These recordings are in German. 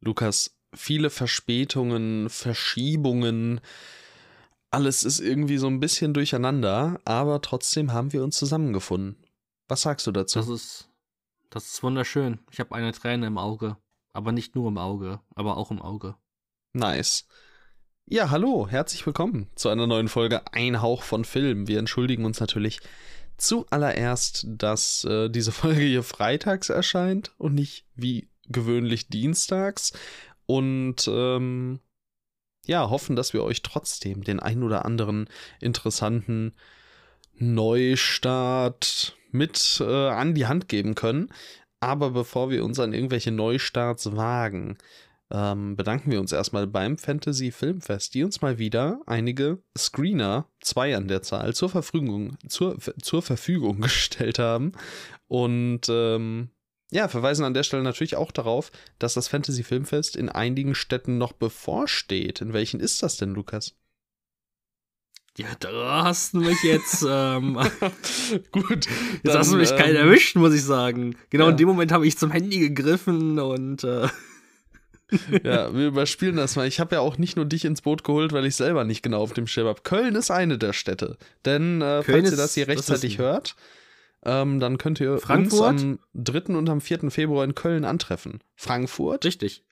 Lukas, viele Verspätungen, Verschiebungen, alles ist irgendwie so ein bisschen durcheinander, aber trotzdem haben wir uns zusammengefunden. Was sagst du dazu? Das ist, das ist wunderschön. Ich habe eine Träne im Auge. Aber nicht nur im Auge, aber auch im Auge. Nice. Ja, hallo, herzlich willkommen zu einer neuen Folge Ein Hauch von Film. Wir entschuldigen uns natürlich zuallererst, dass äh, diese Folge hier freitags erscheint und nicht wie gewöhnlich dienstags. Und ähm, ja, hoffen, dass wir euch trotzdem den ein oder anderen interessanten Neustart mit äh, an die Hand geben können. Aber bevor wir uns an irgendwelche Neustarts wagen, ähm, bedanken wir uns erstmal beim Fantasy Filmfest, die uns mal wieder einige Screener, zwei an der Zahl, zur Verfügung, zur, zur Verfügung gestellt haben. Und ähm, ja, verweisen an der Stelle natürlich auch darauf, dass das Fantasy Filmfest in einigen Städten noch bevorsteht. In welchen ist das denn, Lukas? Ja, da hast du mich jetzt. Ähm, Gut. Jetzt dann, hast du mich ähm, kalt erwischt, muss ich sagen. Genau ja. in dem Moment habe ich zum Handy gegriffen und. Äh, ja, wir überspielen das mal. Ich habe ja auch nicht nur dich ins Boot geholt, weil ich selber nicht genau auf dem Schirm habe. Köln ist eine der Städte. Denn, äh, falls ihr das hier rechtzeitig das hört, ähm, dann könnt ihr Frankfurt? uns am 3. und am 4. Februar in Köln antreffen. Frankfurt? Richtig.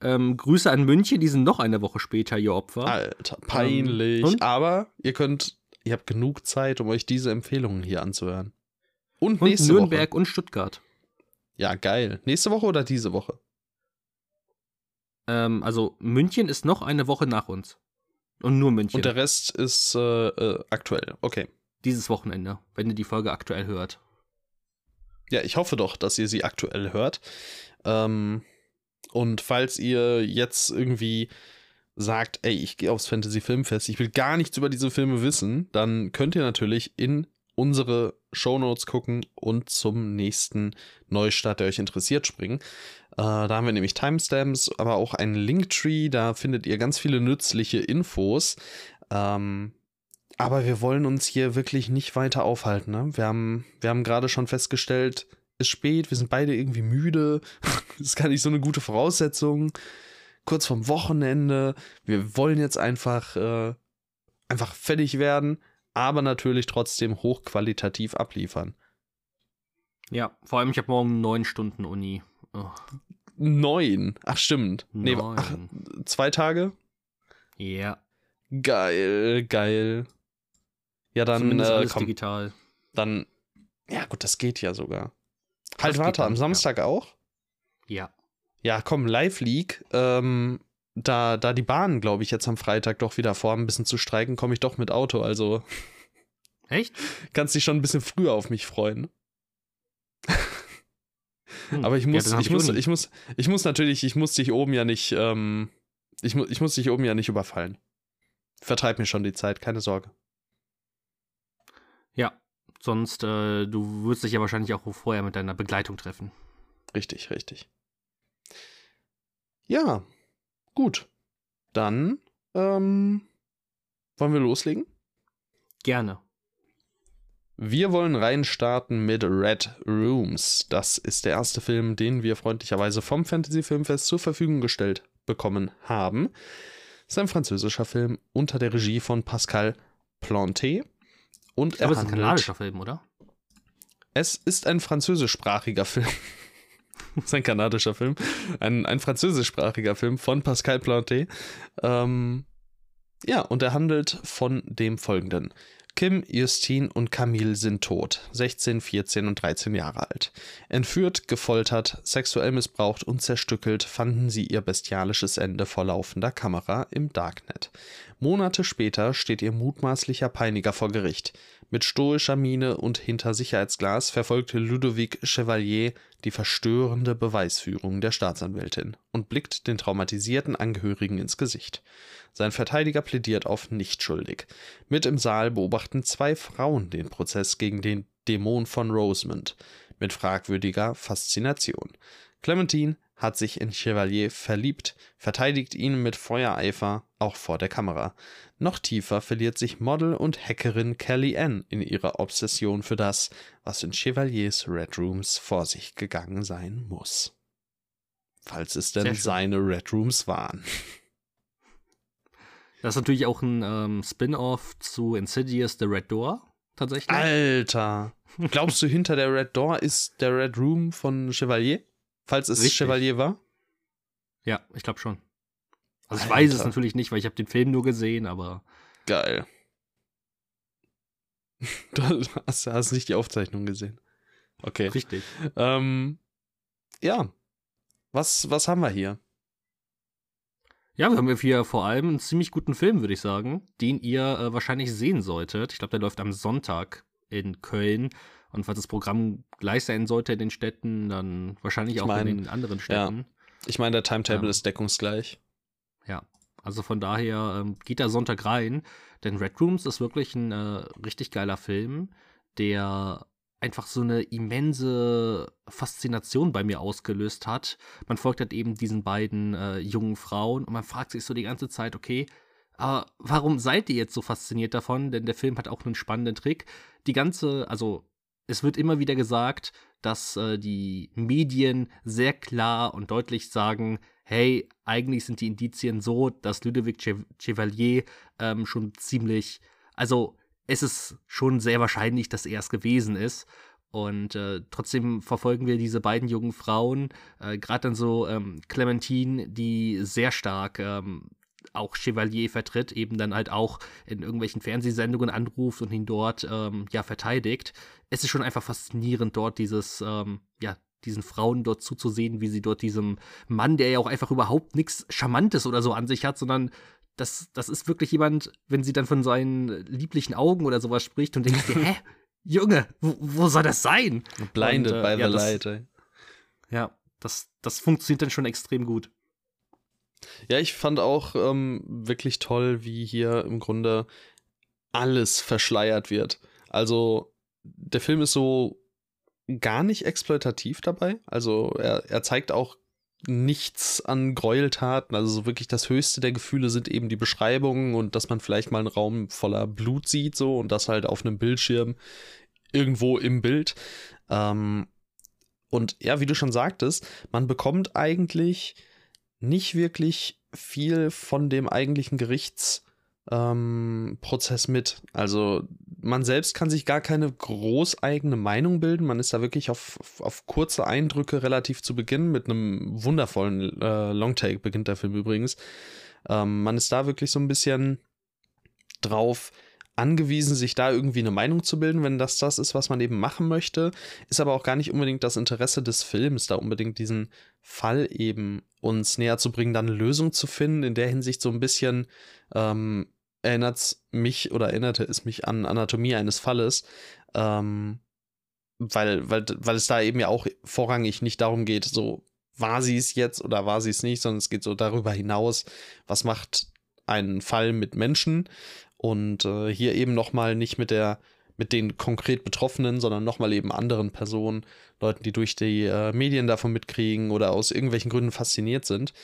Ähm, Grüße an München, die sind noch eine Woche später ihr Opfer. Alter, peinlich. Ähm, Aber ihr könnt, ihr habt genug Zeit, um euch diese Empfehlungen hier anzuhören. Und, und nächste Nürnberg Woche. und Stuttgart. Ja, geil. Nächste Woche oder diese Woche? Ähm, also München ist noch eine Woche nach uns. Und nur München. Und der Rest ist äh, äh, aktuell. Okay. Dieses Wochenende, wenn ihr die Folge aktuell hört. Ja, ich hoffe doch, dass ihr sie aktuell hört. Ähm, und falls ihr jetzt irgendwie sagt, ey, ich gehe aufs Fantasy Filmfest, ich will gar nichts über diese Filme wissen, dann könnt ihr natürlich in unsere Shownotes gucken und zum nächsten Neustart, der euch interessiert, springen. Äh, da haben wir nämlich Timestamps, aber auch einen Linktree, da findet ihr ganz viele nützliche Infos. Ähm, aber wir wollen uns hier wirklich nicht weiter aufhalten. Ne? Wir haben, wir haben gerade schon festgestellt, ist spät, wir sind beide irgendwie müde. das ist gar nicht so eine gute Voraussetzung. Kurz vorm Wochenende. Wir wollen jetzt einfach, äh, einfach fertig werden, aber natürlich trotzdem hochqualitativ abliefern. Ja, vor allem ich habe morgen neun Stunden Uni. Oh. Neun? Ach, stimmt. Neun. Nee, ach, zwei Tage? Ja. Geil, geil. Ja, dann. Zumindest äh, alles komm, digital. Dann. Ja, gut, das geht ja sogar. Halt, warte, am Samstag ja. auch? Ja. Ja, komm, Live League. Ähm, da, da die Bahn, glaube ich, jetzt am Freitag doch wieder vor, ein bisschen zu streiken, komme ich doch mit Auto, also. Echt? Kannst dich schon ein bisschen früher auf mich freuen. Hm. Aber ich muss, ja, ich, muss, ich muss, ich muss natürlich, ich muss dich oben ja nicht, ähm, ich, mu ich muss dich oben ja nicht überfallen. Vertreib mir schon die Zeit, keine Sorge. Sonst, äh, du würdest dich ja wahrscheinlich auch vorher mit deiner Begleitung treffen. Richtig, richtig. Ja, gut. Dann ähm, wollen wir loslegen? Gerne. Wir wollen reinstarten mit Red Rooms. Das ist der erste Film, den wir freundlicherweise vom Fantasy Filmfest zur Verfügung gestellt bekommen haben. Es ist ein französischer Film unter der Regie von Pascal Planté. Und ich glaube, es ist ein kanadischer Film, oder? Es ist ein französischsprachiger Film. es ist ein kanadischer Film. Ein, ein französischsprachiger Film von Pascal Planté. Ähm, ja, und er handelt von dem folgenden. Kim, Justine und Camille sind tot, 16, 14 und 13 Jahre alt. Entführt, gefoltert, sexuell missbraucht und zerstückelt fanden sie ihr bestialisches Ende vor laufender Kamera im Darknet. Monate später steht ihr mutmaßlicher Peiniger vor Gericht. Mit stoischer Miene und hinter Sicherheitsglas verfolgt Ludovic Chevalier die verstörende Beweisführung der Staatsanwältin und blickt den traumatisierten Angehörigen ins Gesicht. Sein Verteidiger plädiert auf nicht schuldig. Mit im Saal beobachten zwei Frauen den Prozess gegen den Dämon von Rosemond mit fragwürdiger Faszination. Clementine hat sich in Chevalier verliebt, verteidigt ihn mit Feuereifer, auch vor der Kamera. Noch tiefer verliert sich Model und Hackerin Kelly Ann in ihrer Obsession für das, was in Chevaliers Red Rooms vor sich gegangen sein muss. Falls es denn seine Red Rooms waren. Das ist natürlich auch ein ähm, Spin-off zu Insidious The Red Door, tatsächlich. Alter! Glaubst du, hinter der Red Door ist der Red Room von Chevalier? Falls es Richtig. Chevalier war? Ja, ich glaube schon. Also ich Alter. weiß es natürlich nicht, weil ich habe den Film nur gesehen, aber. Geil. Du hast, hast nicht die Aufzeichnung gesehen. Okay. Richtig. Ähm, ja. Was, was haben wir hier? Ja, wir haben hier vor allem einen ziemlich guten Film, würde ich sagen, den ihr äh, wahrscheinlich sehen solltet. Ich glaube, der läuft am Sonntag in Köln. Und falls das Programm gleich sein sollte in den Städten, dann wahrscheinlich ich auch mein, in den anderen Städten. Ja. Ich meine, der Timetable ähm, ist deckungsgleich. Ja, also von daher ähm, geht der Sonntag rein, denn Red Rooms ist wirklich ein äh, richtig geiler Film, der einfach so eine immense Faszination bei mir ausgelöst hat. Man folgt halt eben diesen beiden äh, jungen Frauen und man fragt sich so die ganze Zeit, okay, aber warum seid ihr jetzt so fasziniert davon? Denn der Film hat auch einen spannenden Trick. Die ganze, also es wird immer wieder gesagt, dass äh, die Medien sehr klar und deutlich sagen, hey, eigentlich sind die Indizien so, dass Ludovic Chevalier ähm, schon ziemlich, also es ist schon sehr wahrscheinlich, dass er es gewesen ist. Und äh, trotzdem verfolgen wir diese beiden jungen Frauen, äh, gerade dann so ähm, Clementine, die sehr stark ähm, auch Chevalier vertritt, eben dann halt auch in irgendwelchen Fernsehsendungen anruft und ihn dort ähm, ja verteidigt. Es ist schon einfach faszinierend, dort dieses, ähm, ja, diesen Frauen dort zuzusehen, wie sie dort diesem Mann, der ja auch einfach überhaupt nichts Charmantes oder so an sich hat, sondern das, das ist wirklich jemand, wenn sie dann von seinen lieblichen Augen oder sowas spricht und denkt, hä? Junge, wo, wo, soll das sein? Blinded und, äh, by ja, the das, light. Ey. Ja, das, das funktioniert dann schon extrem gut. Ja, ich fand auch ähm, wirklich toll, wie hier im Grunde alles verschleiert wird. Also, der Film ist so gar nicht exploitativ dabei. Also, er, er zeigt auch nichts an Gräueltaten. Also so wirklich das höchste der Gefühle sind eben die Beschreibungen und dass man vielleicht mal einen Raum voller Blut sieht, so und das halt auf einem Bildschirm irgendwo im Bild. Ähm, und ja, wie du schon sagtest, man bekommt eigentlich nicht wirklich viel von dem eigentlichen Gerichtsprozess ähm, mit. Also man selbst kann sich gar keine groß eigene Meinung bilden. Man ist da wirklich auf, auf, kurze Eindrücke relativ zu Beginn mit einem wundervollen äh, Longtake beginnt der Film übrigens. Ähm, man ist da wirklich so ein bisschen drauf angewiesen, sich da irgendwie eine Meinung zu bilden, wenn das das ist, was man eben machen möchte. Ist aber auch gar nicht unbedingt das Interesse des Films, da unbedingt diesen Fall eben uns näher zu bringen, dann eine Lösung zu finden. In der Hinsicht so ein bisschen ähm, erinnert es mich oder erinnerte es mich an Anatomie eines Falles. Ähm, weil, weil, weil es da eben ja auch vorrangig nicht darum geht, so war sie es jetzt oder war sie es nicht, sondern es geht so darüber hinaus, was macht ein Fall mit Menschen und äh, hier eben nochmal nicht mit der mit den konkret Betroffenen, sondern nochmal eben anderen Personen, Leuten, die durch die äh, Medien davon mitkriegen oder aus irgendwelchen Gründen fasziniert sind.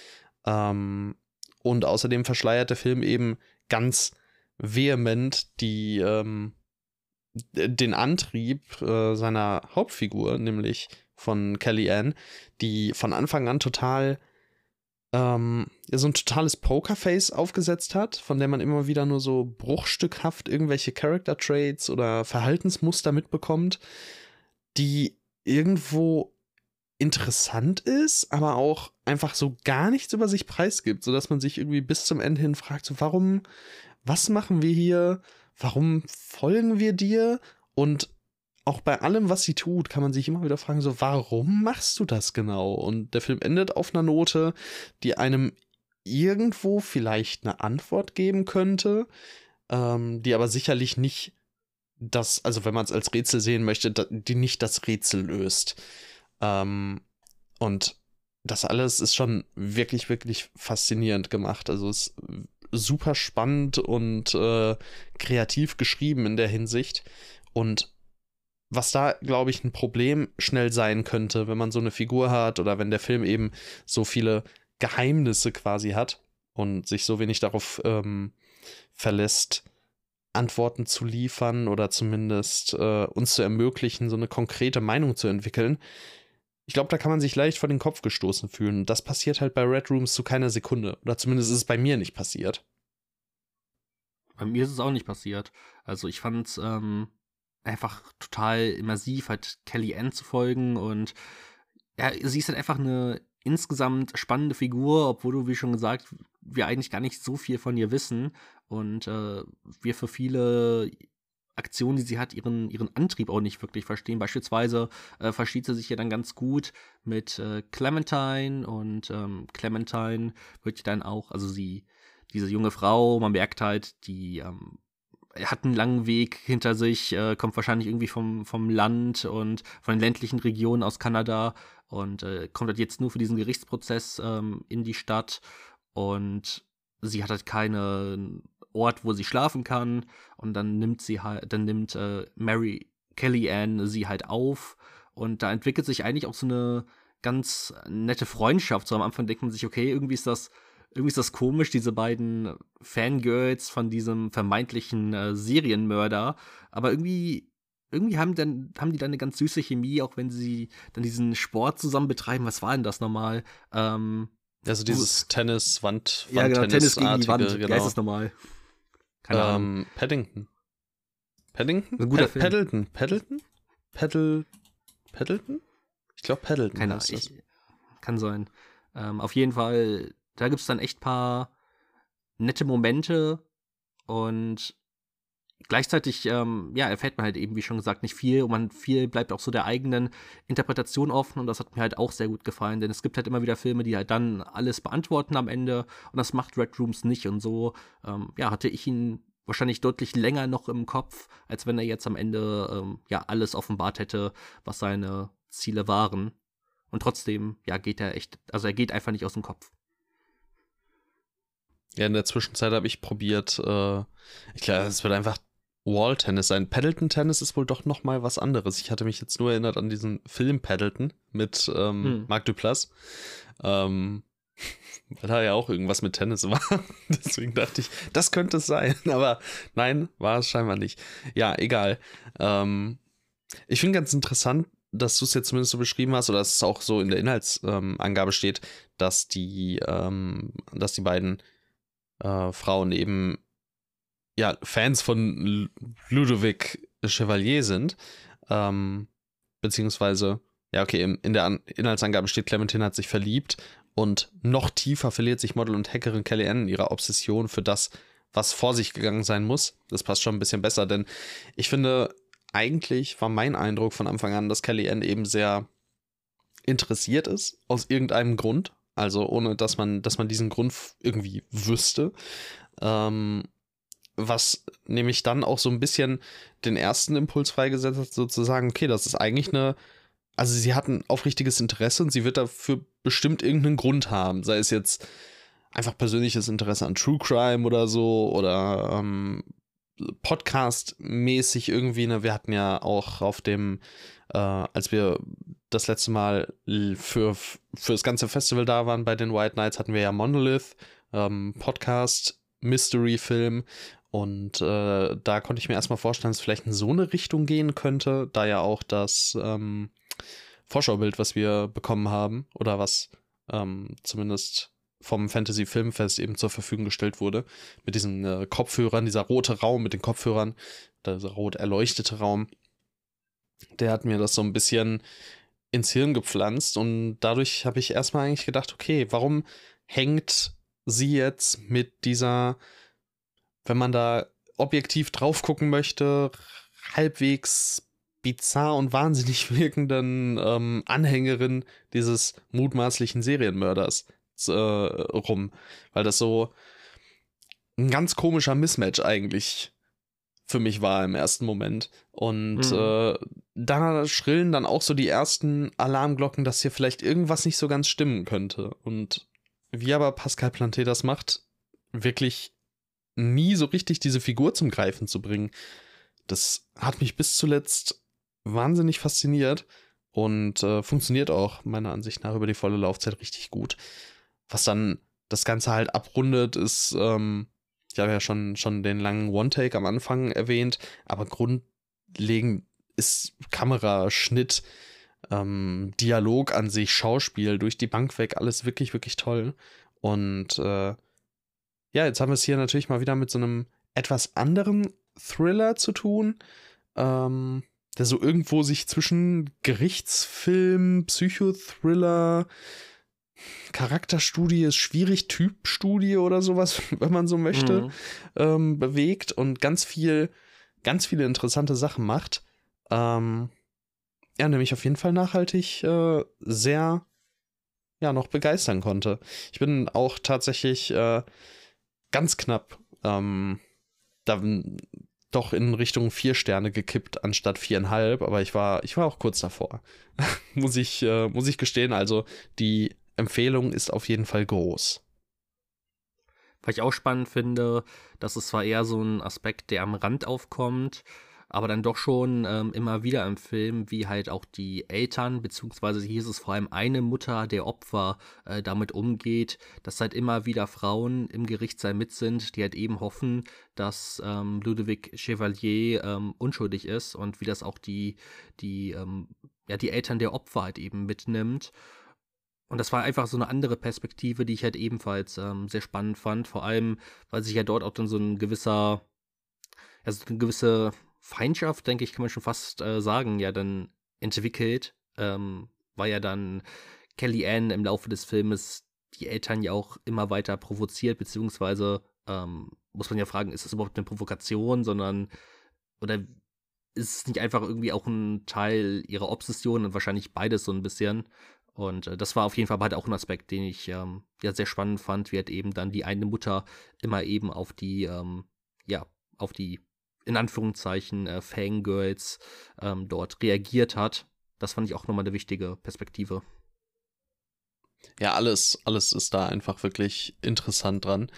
Ähm, und außerdem verschleiert der Film eben ganz vehement die, ähm, den Antrieb äh, seiner Hauptfigur, nämlich von Kelly Ann, die von Anfang an total ähm, so ein totales Pokerface aufgesetzt hat, von der man immer wieder nur so bruchstückhaft irgendwelche Character Traits oder Verhaltensmuster mitbekommt, die irgendwo interessant ist, aber auch einfach so gar nichts über sich preisgibt, sodass man sich irgendwie bis zum Ende hin fragt, so warum, was machen wir hier? Warum folgen wir dir? Und auch bei allem, was sie tut, kann man sich immer wieder fragen, so, warum machst du das genau? Und der Film endet auf einer Note, die einem irgendwo vielleicht eine Antwort geben könnte, ähm, die aber sicherlich nicht das, also wenn man es als Rätsel sehen möchte, die nicht das Rätsel löst. Ähm, und das alles ist schon wirklich, wirklich faszinierend gemacht. Also es ist super spannend und äh, kreativ geschrieben in der Hinsicht. Und was da, glaube ich, ein Problem schnell sein könnte, wenn man so eine Figur hat oder wenn der Film eben so viele Geheimnisse quasi hat und sich so wenig darauf ähm, verlässt, Antworten zu liefern oder zumindest äh, uns zu ermöglichen, so eine konkrete Meinung zu entwickeln. ich glaube, da kann man sich leicht vor den Kopf gestoßen fühlen. Das passiert halt bei Red Rooms zu keiner Sekunde. Oder zumindest ist es bei mir nicht passiert. Bei mir ist es auch nicht passiert. Also ich fand es ähm, einfach total immersiv, halt Kelly Ann zu folgen und ja, sie ist halt einfach eine insgesamt spannende Figur, obwohl du, wie schon gesagt, wir eigentlich gar nicht so viel von ihr wissen und äh, wir für viele Aktionen, die sie hat, ihren, ihren Antrieb auch nicht wirklich verstehen. Beispielsweise äh, versteht sie sich ja dann ganz gut mit äh, Clementine und ähm, Clementine wird dann auch, also sie, diese junge Frau, man merkt halt, die ähm, hat einen langen Weg hinter sich, äh, kommt wahrscheinlich irgendwie vom, vom Land und von den ländlichen Regionen aus Kanada und äh, kommt halt jetzt nur für diesen Gerichtsprozess ähm, in die Stadt. Und sie hat halt keinen Ort, wo sie schlafen kann. Und dann nimmt sie halt, dann nimmt äh, Mary Kellyanne sie halt auf. Und da entwickelt sich eigentlich auch so eine ganz nette Freundschaft. So am Anfang denkt man sich, okay, irgendwie ist das irgendwie ist das komisch, diese beiden Fangirls von diesem vermeintlichen äh, Serienmörder. Aber irgendwie, irgendwie haben, dann, haben die dann eine ganz süße Chemie, auch wenn sie dann diesen Sport zusammen betreiben. Was war denn das nochmal? Ähm, also dieses Tennis, Wand, Wand Ja, genau, Tennis gegen die Wand. Genau. Wie heißt das nochmal? Keine ähm, Ahnung. Paddington. Paddington? Ein guter Film. Paddleton. Paddleton? Paddle. Paddleton? Ich glaube Paddleton. Keine Ahnung. Kann sein. Ähm, auf jeden Fall da gibt es dann echt paar nette Momente und gleichzeitig ähm, ja, erfährt man halt eben, wie schon gesagt, nicht viel und man viel bleibt auch so der eigenen Interpretation offen und das hat mir halt auch sehr gut gefallen, denn es gibt halt immer wieder Filme, die halt dann alles beantworten am Ende und das macht Red Rooms nicht und so, ähm, ja, hatte ich ihn wahrscheinlich deutlich länger noch im Kopf, als wenn er jetzt am Ende ähm, ja alles offenbart hätte, was seine Ziele waren. Und trotzdem, ja, geht er echt, also er geht einfach nicht aus dem Kopf. Ja, in der Zwischenzeit habe ich probiert, äh, ich glaube, es wird einfach Wall-Tennis sein. Paddleton-Tennis ist wohl doch noch mal was anderes. Ich hatte mich jetzt nur erinnert an diesen Film Paddleton mit ähm, hm. Marc Duplass. Ähm, weil da ja auch irgendwas mit Tennis war. Deswegen dachte ich, das könnte es sein. Aber nein, war es scheinbar nicht. Ja, egal. Ähm, ich finde ganz interessant, dass du es jetzt zumindest so beschrieben hast, oder dass es auch so in der Inhaltsangabe ähm, steht, dass die, ähm, dass die beiden äh, Frauen eben ja Fans von Ludovic Chevalier sind. Ähm, beziehungsweise, ja, okay, in, der An Inhaltsangabe steht, Clementine hat sich verliebt und noch tiefer verliert sich Model und Hackerin Kelly Ann in ihrer Obsession für das, was vor sich gegangen sein muss. Das passt schon ein bisschen besser, denn ich finde, eigentlich war mein Eindruck von Anfang an, dass Kelly Ann eben sehr interessiert ist, aus irgendeinem Grund. Also ohne dass man, dass man diesen Grund irgendwie wüsste. Ähm, was nämlich dann auch so ein bisschen den ersten Impuls freigesetzt hat, sozusagen, okay, das ist eigentlich eine, also sie hat ein aufrichtiges Interesse und sie wird dafür bestimmt irgendeinen Grund haben, sei es jetzt einfach persönliches Interesse an True Crime oder so oder ähm, Podcast-mäßig irgendwie, ne, wir hatten ja auch auf dem, äh, als wir das letzte Mal für, für das ganze Festival da waren bei den White Knights, hatten wir ja Monolith, ähm, Podcast, Mystery-Film. Und äh, da konnte ich mir erstmal vorstellen, dass es vielleicht in so eine Richtung gehen könnte, da ja auch das ähm, Vorschaubild, was wir bekommen haben, oder was ähm, zumindest vom Fantasy Filmfest eben zur Verfügung gestellt wurde, mit diesen äh, Kopfhörern, dieser rote Raum mit den Kopfhörern, dieser rot erleuchtete Raum, der hat mir das so ein bisschen ins Hirn gepflanzt und dadurch habe ich erstmal eigentlich gedacht, okay, warum hängt sie jetzt mit dieser, wenn man da objektiv drauf gucken möchte, halbwegs bizarr und wahnsinnig wirkenden ähm, Anhängerin dieses mutmaßlichen Serienmörders äh, rum, weil das so ein ganz komischer Mismatch eigentlich für mich war im ersten Moment. Und mhm. äh, da schrillen dann auch so die ersten Alarmglocken, dass hier vielleicht irgendwas nicht so ganz stimmen könnte. Und wie aber Pascal Planté das macht, wirklich nie so richtig diese Figur zum Greifen zu bringen, das hat mich bis zuletzt wahnsinnig fasziniert und äh, funktioniert auch meiner Ansicht nach über die volle Laufzeit richtig gut. Was dann das Ganze halt abrundet, ist ähm, ich habe ja schon, schon den langen One-Take am Anfang erwähnt, aber grundlegend ist Kamera, Schnitt, ähm, Dialog an sich, Schauspiel, durch die Bank weg, alles wirklich, wirklich toll. Und äh, ja, jetzt haben wir es hier natürlich mal wieder mit so einem etwas anderen Thriller zu tun, ähm, der so irgendwo sich zwischen Gerichtsfilm, Psychothriller, Charakterstudie ist schwierig, Typstudie oder sowas, wenn man so möchte, mhm. ähm, bewegt und ganz viel, ganz viele interessante Sachen macht. Ähm, ja, nämlich auf jeden Fall nachhaltig äh, sehr, ja, noch begeistern konnte. Ich bin auch tatsächlich äh, ganz knapp ähm, dann doch in Richtung vier Sterne gekippt anstatt viereinhalb, aber ich war, ich war auch kurz davor. muss ich, äh, muss ich gestehen. Also die Empfehlung ist auf jeden Fall groß. Was ich auch spannend finde, das ist zwar eher so ein Aspekt, der am Rand aufkommt, aber dann doch schon ähm, immer wieder im Film, wie halt auch die Eltern, beziehungsweise hier ist es vor allem eine Mutter der Opfer äh, damit umgeht, dass halt immer wieder Frauen im Gerichtssaal mit sind, die halt eben hoffen, dass ähm, Ludovic Chevalier ähm, unschuldig ist und wie das auch die, die, ähm, ja, die Eltern der Opfer halt eben mitnimmt. Und das war einfach so eine andere Perspektive, die ich halt ebenfalls ähm, sehr spannend fand. Vor allem, weil sich ja dort auch dann so ein gewisser, also eine gewisse Feindschaft, denke ich, kann man schon fast äh, sagen, ja dann entwickelt, ähm, weil ja dann Kelly Ann im Laufe des Filmes die Eltern ja auch immer weiter provoziert, beziehungsweise ähm, muss man ja fragen, ist das überhaupt eine Provokation, sondern oder ist es nicht einfach irgendwie auch ein Teil ihrer Obsession und wahrscheinlich beides so ein bisschen. Und äh, das war auf jeden Fall halt auch ein Aspekt, den ich ähm, ja sehr spannend fand, wie halt eben dann die eine Mutter immer eben auf die, ähm, ja, auf die in Anführungszeichen äh, Fangirls ähm, dort reagiert hat. Das fand ich auch nochmal eine wichtige Perspektive. Ja, alles, alles ist da einfach wirklich interessant dran.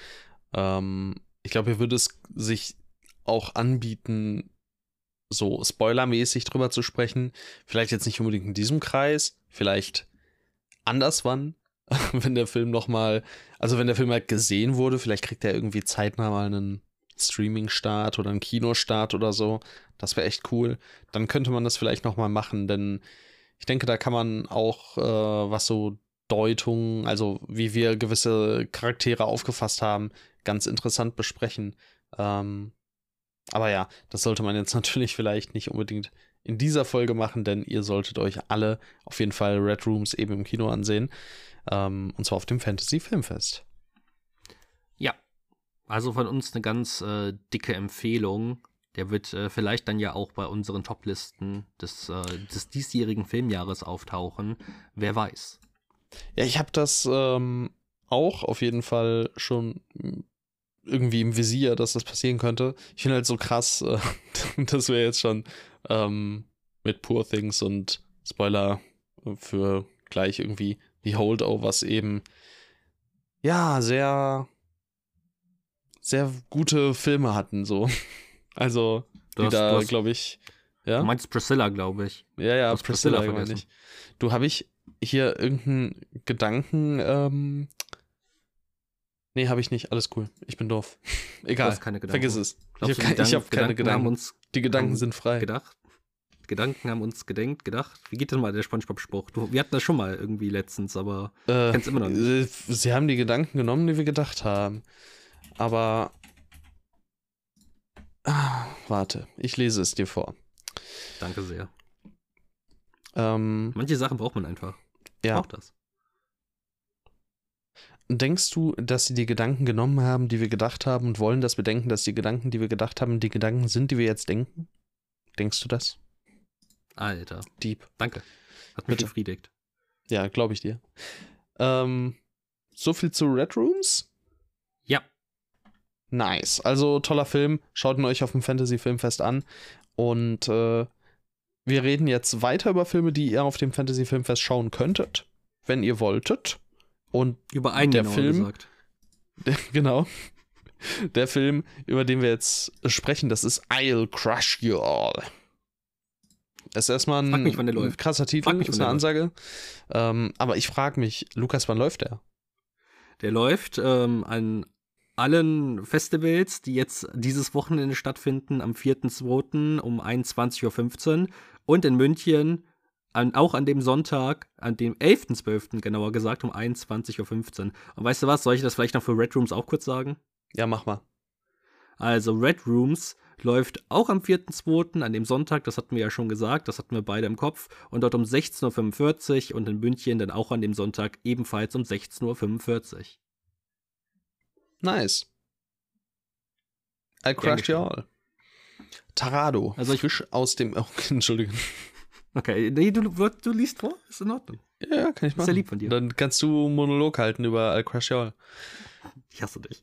Ähm, ich glaube, hier würde es sich auch anbieten, so spoilermäßig drüber zu sprechen. Vielleicht jetzt nicht unbedingt in diesem Kreis, vielleicht anderswann, wenn der Film nochmal, also wenn der Film halt gesehen wurde, vielleicht kriegt er irgendwie zeitnah mal einen Streaming-Start oder ein Kinostart oder so. Das wäre echt cool. Dann könnte man das vielleicht nochmal machen, denn ich denke, da kann man auch, äh, was so Deutungen, also wie wir gewisse Charaktere aufgefasst haben, ganz interessant besprechen. Ähm, aber ja, das sollte man jetzt natürlich vielleicht nicht unbedingt in dieser Folge machen, denn ihr solltet euch alle auf jeden Fall Red Rooms eben im Kino ansehen. Ähm, und zwar auf dem Fantasy Filmfest. Also von uns eine ganz äh, dicke Empfehlung. Der wird äh, vielleicht dann ja auch bei unseren Toplisten des, äh, des diesjährigen Filmjahres auftauchen. Wer weiß. Ja, ich habe das ähm, auch auf jeden Fall schon irgendwie im Visier, dass das passieren könnte. Ich finde halt so krass, äh, dass wir jetzt schon ähm, mit Poor Things und Spoiler für gleich irgendwie die Holdovers eben ja sehr sehr gute Filme hatten, so. Also, die da, glaube ich. Ja? Du meinst Priscilla, glaube ich. Ja, ja, Priscilla, Priscilla meine ich. Du, habe ich hier irgendeinen Gedanken, ähm, Nee, habe ich nicht. Alles cool. Ich bin doof. Egal. Vergiss es. Glaubst ich habe keine, hab keine Gedanken. Uns die Gedanken sind frei. Gedacht. Gedanken haben uns gedenkt, gedacht. Wie geht denn mal der Spongebob-Spruch? Wir hatten das schon mal irgendwie letztens, aber äh, kennst immer noch nicht. Äh, sie haben die Gedanken genommen, die wir gedacht haben. Aber. Ah, warte, ich lese es dir vor. Danke sehr. Ähm, Manche Sachen braucht man einfach. Ja. Braucht das. Denkst du, dass sie die Gedanken genommen haben, die wir gedacht haben und wollen, dass wir denken, dass die Gedanken, die wir gedacht haben, die Gedanken sind, die wir jetzt denken? Denkst du das? Alter. Deep. Danke. Hat mich Bitte. befriedigt. Ja, glaube ich dir. Ähm, so viel zu Red Rooms? Nice. Also toller Film. Schaut ihn euch auf dem Fantasy Filmfest an. Und äh, wir reden jetzt weiter über Filme, die ihr auf dem Fantasy Filmfest schauen könntet, wenn ihr wolltet. Und über einen der Film, gesagt. Der, genau. Der Film, über den wir jetzt sprechen, das ist I'll Crush You All. Es ist erstmal ein, mich, ein krasser Titel, mich, ist eine Ansage. Ähm, aber ich frage mich, Lukas, wann läuft der? Der läuft ähm, an allen Festivals, die jetzt dieses Wochenende stattfinden, am 4.2. um 21.15 Uhr und in München an, auch an dem Sonntag, an dem 11.12. genauer gesagt, um 21.15 Uhr. Und weißt du was, soll ich das vielleicht noch für Red Rooms auch kurz sagen? Ja, mach mal. Also Red Rooms läuft auch am 4.2. an dem Sonntag, das hatten wir ja schon gesagt, das hatten wir beide im Kopf. Und dort um 16.45 Uhr und in München dann auch an dem Sonntag ebenfalls um 16.45 Uhr. Nice. I crushed you all. Tarado. Also ich- Fisch aus dem. Oh, Entschuldigung. Okay, nee, du, du liest vor, ist in Ordnung. Ja, kann ich machen. Sehr lieb von dir. Dann kannst du Monolog halten über I crush you all. Ich hasse dich.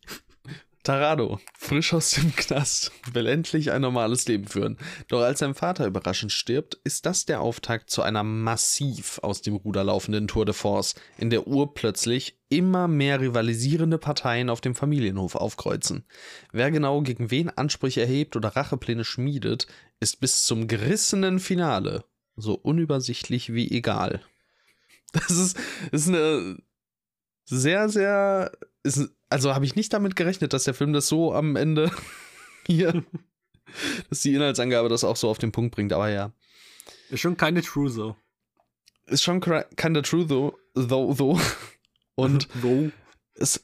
Tarado, frisch aus dem Knast, will endlich ein normales Leben führen. Doch als sein Vater überraschend stirbt, ist das der Auftakt zu einer massiv aus dem Ruder laufenden Tour de Force, in der urplötzlich immer mehr rivalisierende Parteien auf dem Familienhof aufkreuzen. Wer genau gegen wen Ansprüche erhebt oder Rachepläne schmiedet, ist bis zum gerissenen Finale so unübersichtlich wie egal. Das ist, ist eine sehr, sehr. Ist, also habe ich nicht damit gerechnet, dass der Film das so am Ende hier, dass die Inhaltsangabe das auch so auf den Punkt bringt. Aber ja, Ist schon keine True so. ist schon kinda true though, though, though. Und so. es,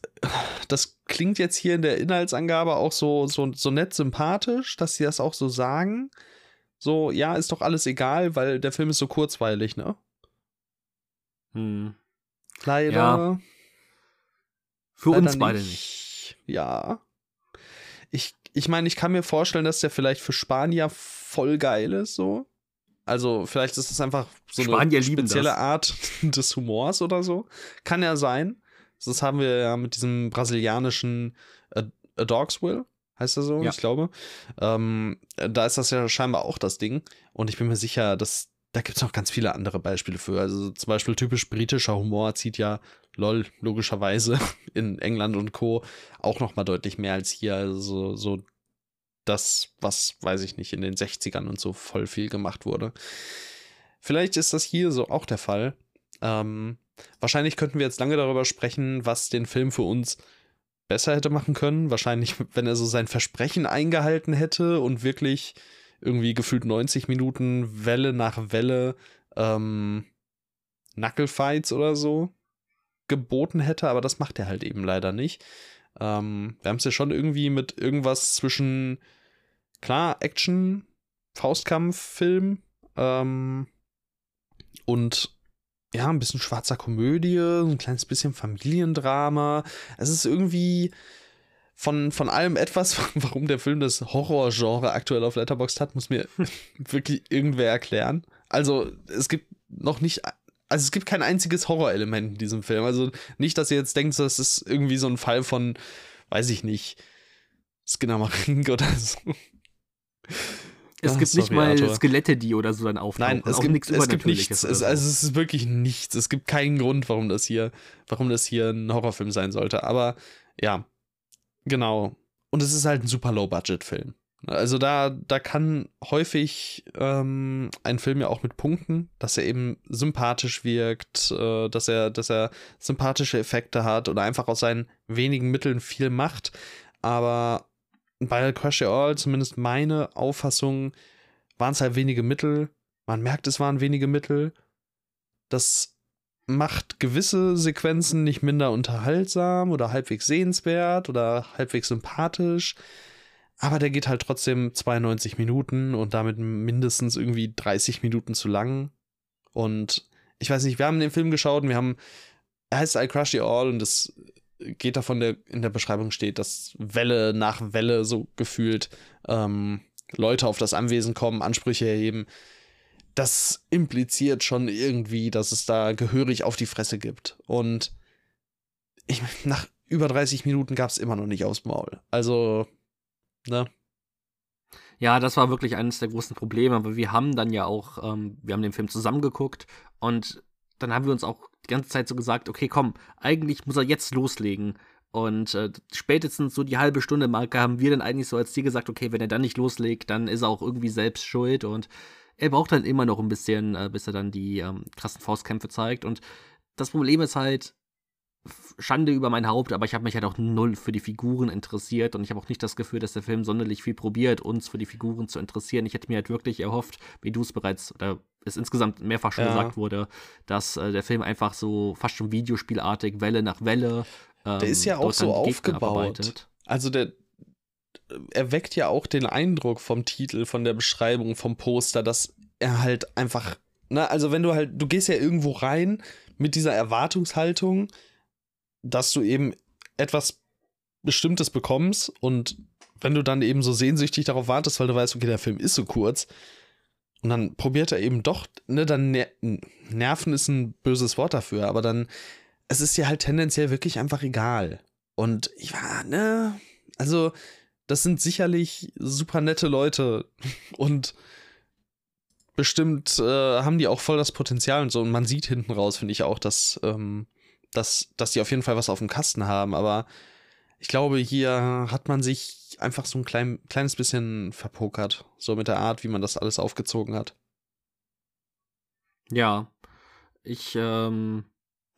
das klingt jetzt hier in der Inhaltsangabe auch so, so, so nett sympathisch, dass sie das auch so sagen. So, ja, ist doch alles egal, weil der Film ist so kurzweilig, ne? Hm. Leider. Ja. Für Leider uns beide nicht. Ja. Ich, ich meine, ich kann mir vorstellen, dass der vielleicht für Spanier voll geil ist, so. Also, vielleicht ist es einfach so Spanier eine spezielle das. Art des Humors oder so. Kann ja sein. Das haben wir ja mit diesem brasilianischen A, A Dog's Will, heißt er so, Ja. ich glaube. Ähm, da ist das ja scheinbar auch das Ding. Und ich bin mir sicher, dass da gibt es noch ganz viele andere Beispiele für. Also zum Beispiel typisch britischer Humor zieht ja lol, logischerweise in England und Co. auch noch mal deutlich mehr als hier. Also so das, was, weiß ich nicht, in den 60ern und so voll viel gemacht wurde. Vielleicht ist das hier so auch der Fall. Ähm, wahrscheinlich könnten wir jetzt lange darüber sprechen, was den Film für uns besser hätte machen können. Wahrscheinlich, wenn er so sein Versprechen eingehalten hätte und wirklich irgendwie gefühlt 90 Minuten Welle nach Welle ähm, Knucklefights oder so geboten hätte, aber das macht er halt eben leider nicht. Ähm, wir haben es ja schon irgendwie mit irgendwas zwischen, klar, Action, Faustkampf-Film ähm, und ja, ein bisschen schwarzer Komödie, ein kleines bisschen Familiendrama. Es ist irgendwie von, von allem etwas, warum der Film das Horrorgenre aktuell auf Letterboxd hat, muss mir wirklich irgendwer erklären. Also, es gibt noch nicht, also es gibt kein einziges Horrorelement in diesem Film. Also nicht, dass ihr jetzt denkt, das ist irgendwie so ein Fall von, weiß ich nicht, Skinnamarink oder so. Es Ah, gibt nicht sorry, mal Arthur. Skelette, die oder so dann auftauchen. Nein, es gibt, nichts es gibt nichts. Es, so. also es ist wirklich nichts. Es gibt keinen Grund, warum das hier, warum das hier ein Horrorfilm sein sollte. Aber ja, genau. Und es ist halt ein super Low-Budget-Film. Also da, da kann häufig ähm, ein Film ja auch mit Punkten, dass er eben sympathisch wirkt, äh, dass er, dass er sympathische Effekte hat oder einfach aus seinen wenigen Mitteln viel macht. Aber bei Crash Your All, zumindest meine Auffassung, waren es halt wenige Mittel. Man merkt, es waren wenige Mittel. Das macht gewisse Sequenzen nicht minder unterhaltsam oder halbwegs sehenswert oder halbwegs sympathisch. Aber der geht halt trotzdem 92 Minuten und damit mindestens irgendwie 30 Minuten zu lang. Und ich weiß nicht, wir haben den Film geschaut und wir haben, er heißt I Crush You All und es geht davon, der in der Beschreibung steht, dass Welle nach Welle so gefühlt ähm, Leute auf das Anwesen kommen, Ansprüche erheben. Das impliziert schon irgendwie, dass es da gehörig auf die Fresse gibt. Und ich, nach über 30 Minuten gab es immer noch nicht aufs Maul. Also, ne? Ja, das war wirklich eines der großen Probleme, aber wir haben dann ja auch, ähm, wir haben den Film zusammengeguckt und dann haben wir uns auch die ganze Zeit so gesagt, okay, komm, eigentlich muss er jetzt loslegen. Und äh, spätestens so die halbe Stunde Marke haben wir dann eigentlich so als Ziel gesagt, okay, wenn er dann nicht loslegt, dann ist er auch irgendwie selbst schuld und er braucht dann immer noch ein bisschen, äh, bis er dann die ähm, krassen Faustkämpfe zeigt. Und das Problem ist halt, Schande über mein Haupt, aber ich habe mich halt auch null für die Figuren interessiert und ich habe auch nicht das Gefühl, dass der Film sonderlich viel probiert, uns für die Figuren zu interessieren. Ich hätte mir halt wirklich erhofft, wie du es bereits oder es insgesamt mehrfach schon Ja. gesagt wurde, dass äh, der Film einfach so fast schon Videospielartig, Welle nach Welle. Ähm, Der ist ja auch so aufgebaut. Also der er weckt ja auch den Eindruck vom Titel, von der Beschreibung, vom Poster, dass er halt einfach, ne, also wenn du halt, du gehst ja irgendwo rein mit dieser Erwartungshaltung, dass du eben etwas Bestimmtes bekommst und wenn du dann eben so sehnsüchtig darauf wartest, weil du weißt, okay, der Film ist so kurz und dann probiert er eben doch, ne, dann ner nerven ist ein böses Wort dafür, aber dann, es ist dir halt tendenziell wirklich einfach egal. Und ich war, ne, also das sind sicherlich super nette Leute und bestimmt äh, haben die auch voll das Potenzial und so. Und man sieht hinten raus, finde ich auch, dass, ähm, dass, dass die auf jeden Fall was auf dem Kasten haben. Aber ich glaube, hier hat man sich einfach so ein klein, kleines bisschen verpokert. So mit der Art, wie man das alles aufgezogen hat. Ja, ich, ähm,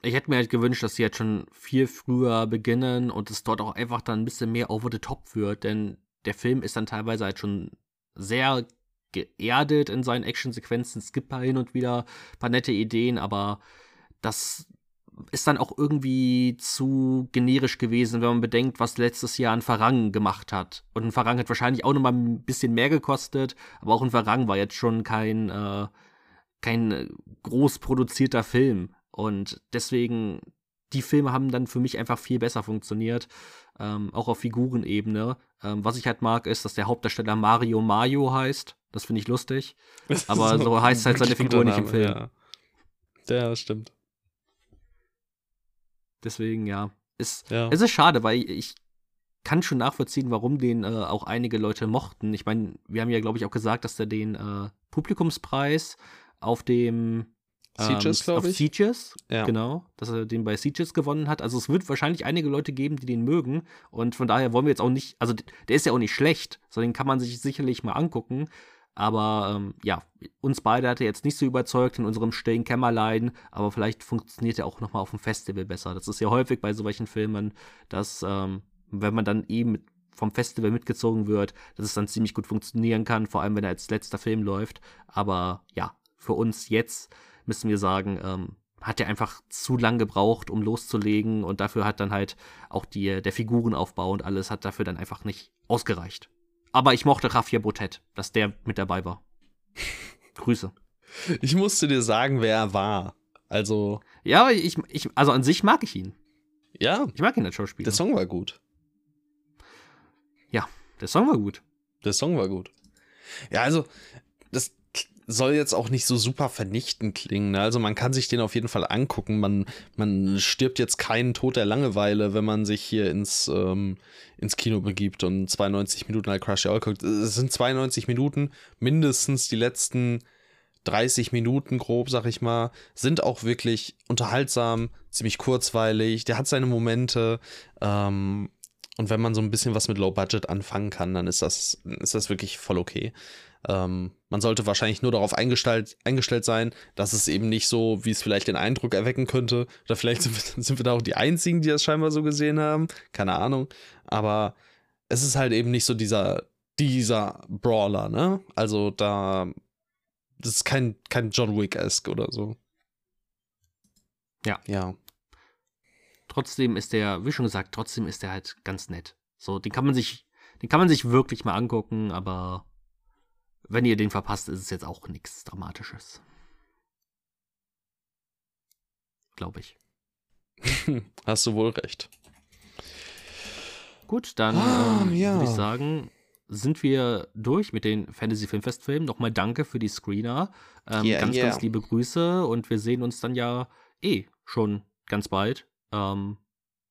ich hätte mir halt gewünscht, dass sie jetzt schon viel früher beginnen und es dort auch einfach dann ein bisschen mehr over the top wird, denn der Film ist dann teilweise halt schon sehr geerdet in seinen Actionsequenzen. Es gibt da hin und wieder ein paar nette Ideen, aber das ist dann auch irgendwie zu generisch gewesen, wenn man bedenkt, was letztes Jahr ein Farang gemacht hat. Und ein Farang hat wahrscheinlich auch nochmal ein bisschen mehr gekostet, aber auch ein Farang war jetzt schon kein, äh, kein äh, groß produzierter Film. Und deswegen, die Filme haben dann für mich einfach viel besser funktioniert, ähm, auch auf Figurenebene. Ähm, was ich halt mag, ist, dass der Hauptdarsteller Mario Mario heißt. Das finde ich lustig. Aber so heißt halt seine Figur nicht im Film. Ja. ja, stimmt. Deswegen, ja. Ist, Ja. Es ist schade, weil ich kann schon nachvollziehen, warum den äh, auch einige Leute mochten. Ich meine, wir haben ja, glaube ich, auch gesagt, dass er den äh, Publikumspreis auf dem Sieges, auf glaube ich. Sieges, Ja. genau, dass er den bei Sieges gewonnen hat. Also es wird wahrscheinlich einige Leute geben, die den mögen. Und von daher wollen wir jetzt auch nicht, also der ist ja auch nicht schlecht, sondern den kann man sich sicherlich mal angucken. Aber ähm, ja, uns beide hat er jetzt nicht so überzeugt in unserem stillen Kämmerlein, aber vielleicht funktioniert er auch nochmal auf dem Festival besser. Das ist ja häufig bei solchen Filmen, dass, ähm, wenn man dann eben vom Festival mitgezogen wird, dass es dann ziemlich gut funktionieren kann, vor allem wenn er als letzter Film läuft. Aber ja, für uns jetzt müssen wir sagen, ähm, hat er einfach zu lang gebraucht, um loszulegen und dafür hat dann halt auch die, der Figurenaufbau und alles hat dafür dann einfach nicht ausgereicht. Aber ich mochte Javier Botet, dass der mit dabei war. Grüße. Ich musste dir sagen, wer er war. Also, Ja, ich, ich, also an sich mag ich ihn. ja, Ich mag ihn als Schauspieler. der Song war gut. der Song war gut. Der Song war gut. Ja, also, das soll jetzt auch nicht so super vernichtend klingen. Ne? Also, man kann sich den auf jeden Fall angucken. Man, man stirbt jetzt keinen Tod der Langeweile, wenn man sich hier ins, ähm, ins Kino begibt und 92 Minuten halt Crush All guckt. Es sind 92 Minuten, mindestens die letzten 30 Minuten grob, sag ich mal, sind auch wirklich unterhaltsam, ziemlich kurzweilig. Der hat seine Momente. Ähm, und wenn man so ein bisschen was mit Low Budget anfangen kann, dann ist das, ist das wirklich voll okay. Ähm, man sollte wahrscheinlich nur darauf eingestellt, eingestellt sein, dass es eben nicht so, wie es vielleicht den Eindruck erwecken könnte. Oder vielleicht sind wir, sind wir da auch die Einzigen, die das scheinbar so gesehen haben. Keine Ahnung. Aber es ist halt eben nicht so dieser, dieser Brawler, ne? Also da, das ist kein, kein John Wick-esque oder so. Ja. Ja. Trotzdem ist der, wie schon gesagt, trotzdem ist der halt ganz nett. So, den kann man sich, den kann man sich wirklich mal angucken, aber wenn ihr den verpasst, ist es jetzt auch nichts Dramatisches. Glaube ich. Hast du wohl recht. Gut, dann Ah, ähm, ja. würde ich sagen, sind wir durch mit den Fantasy Filmfestfilmen. Nochmal danke für die Screener. Ähm, Yeah, ganz, yeah. ganz liebe Grüße und wir sehen uns dann ja eh schon ganz bald. Ähm,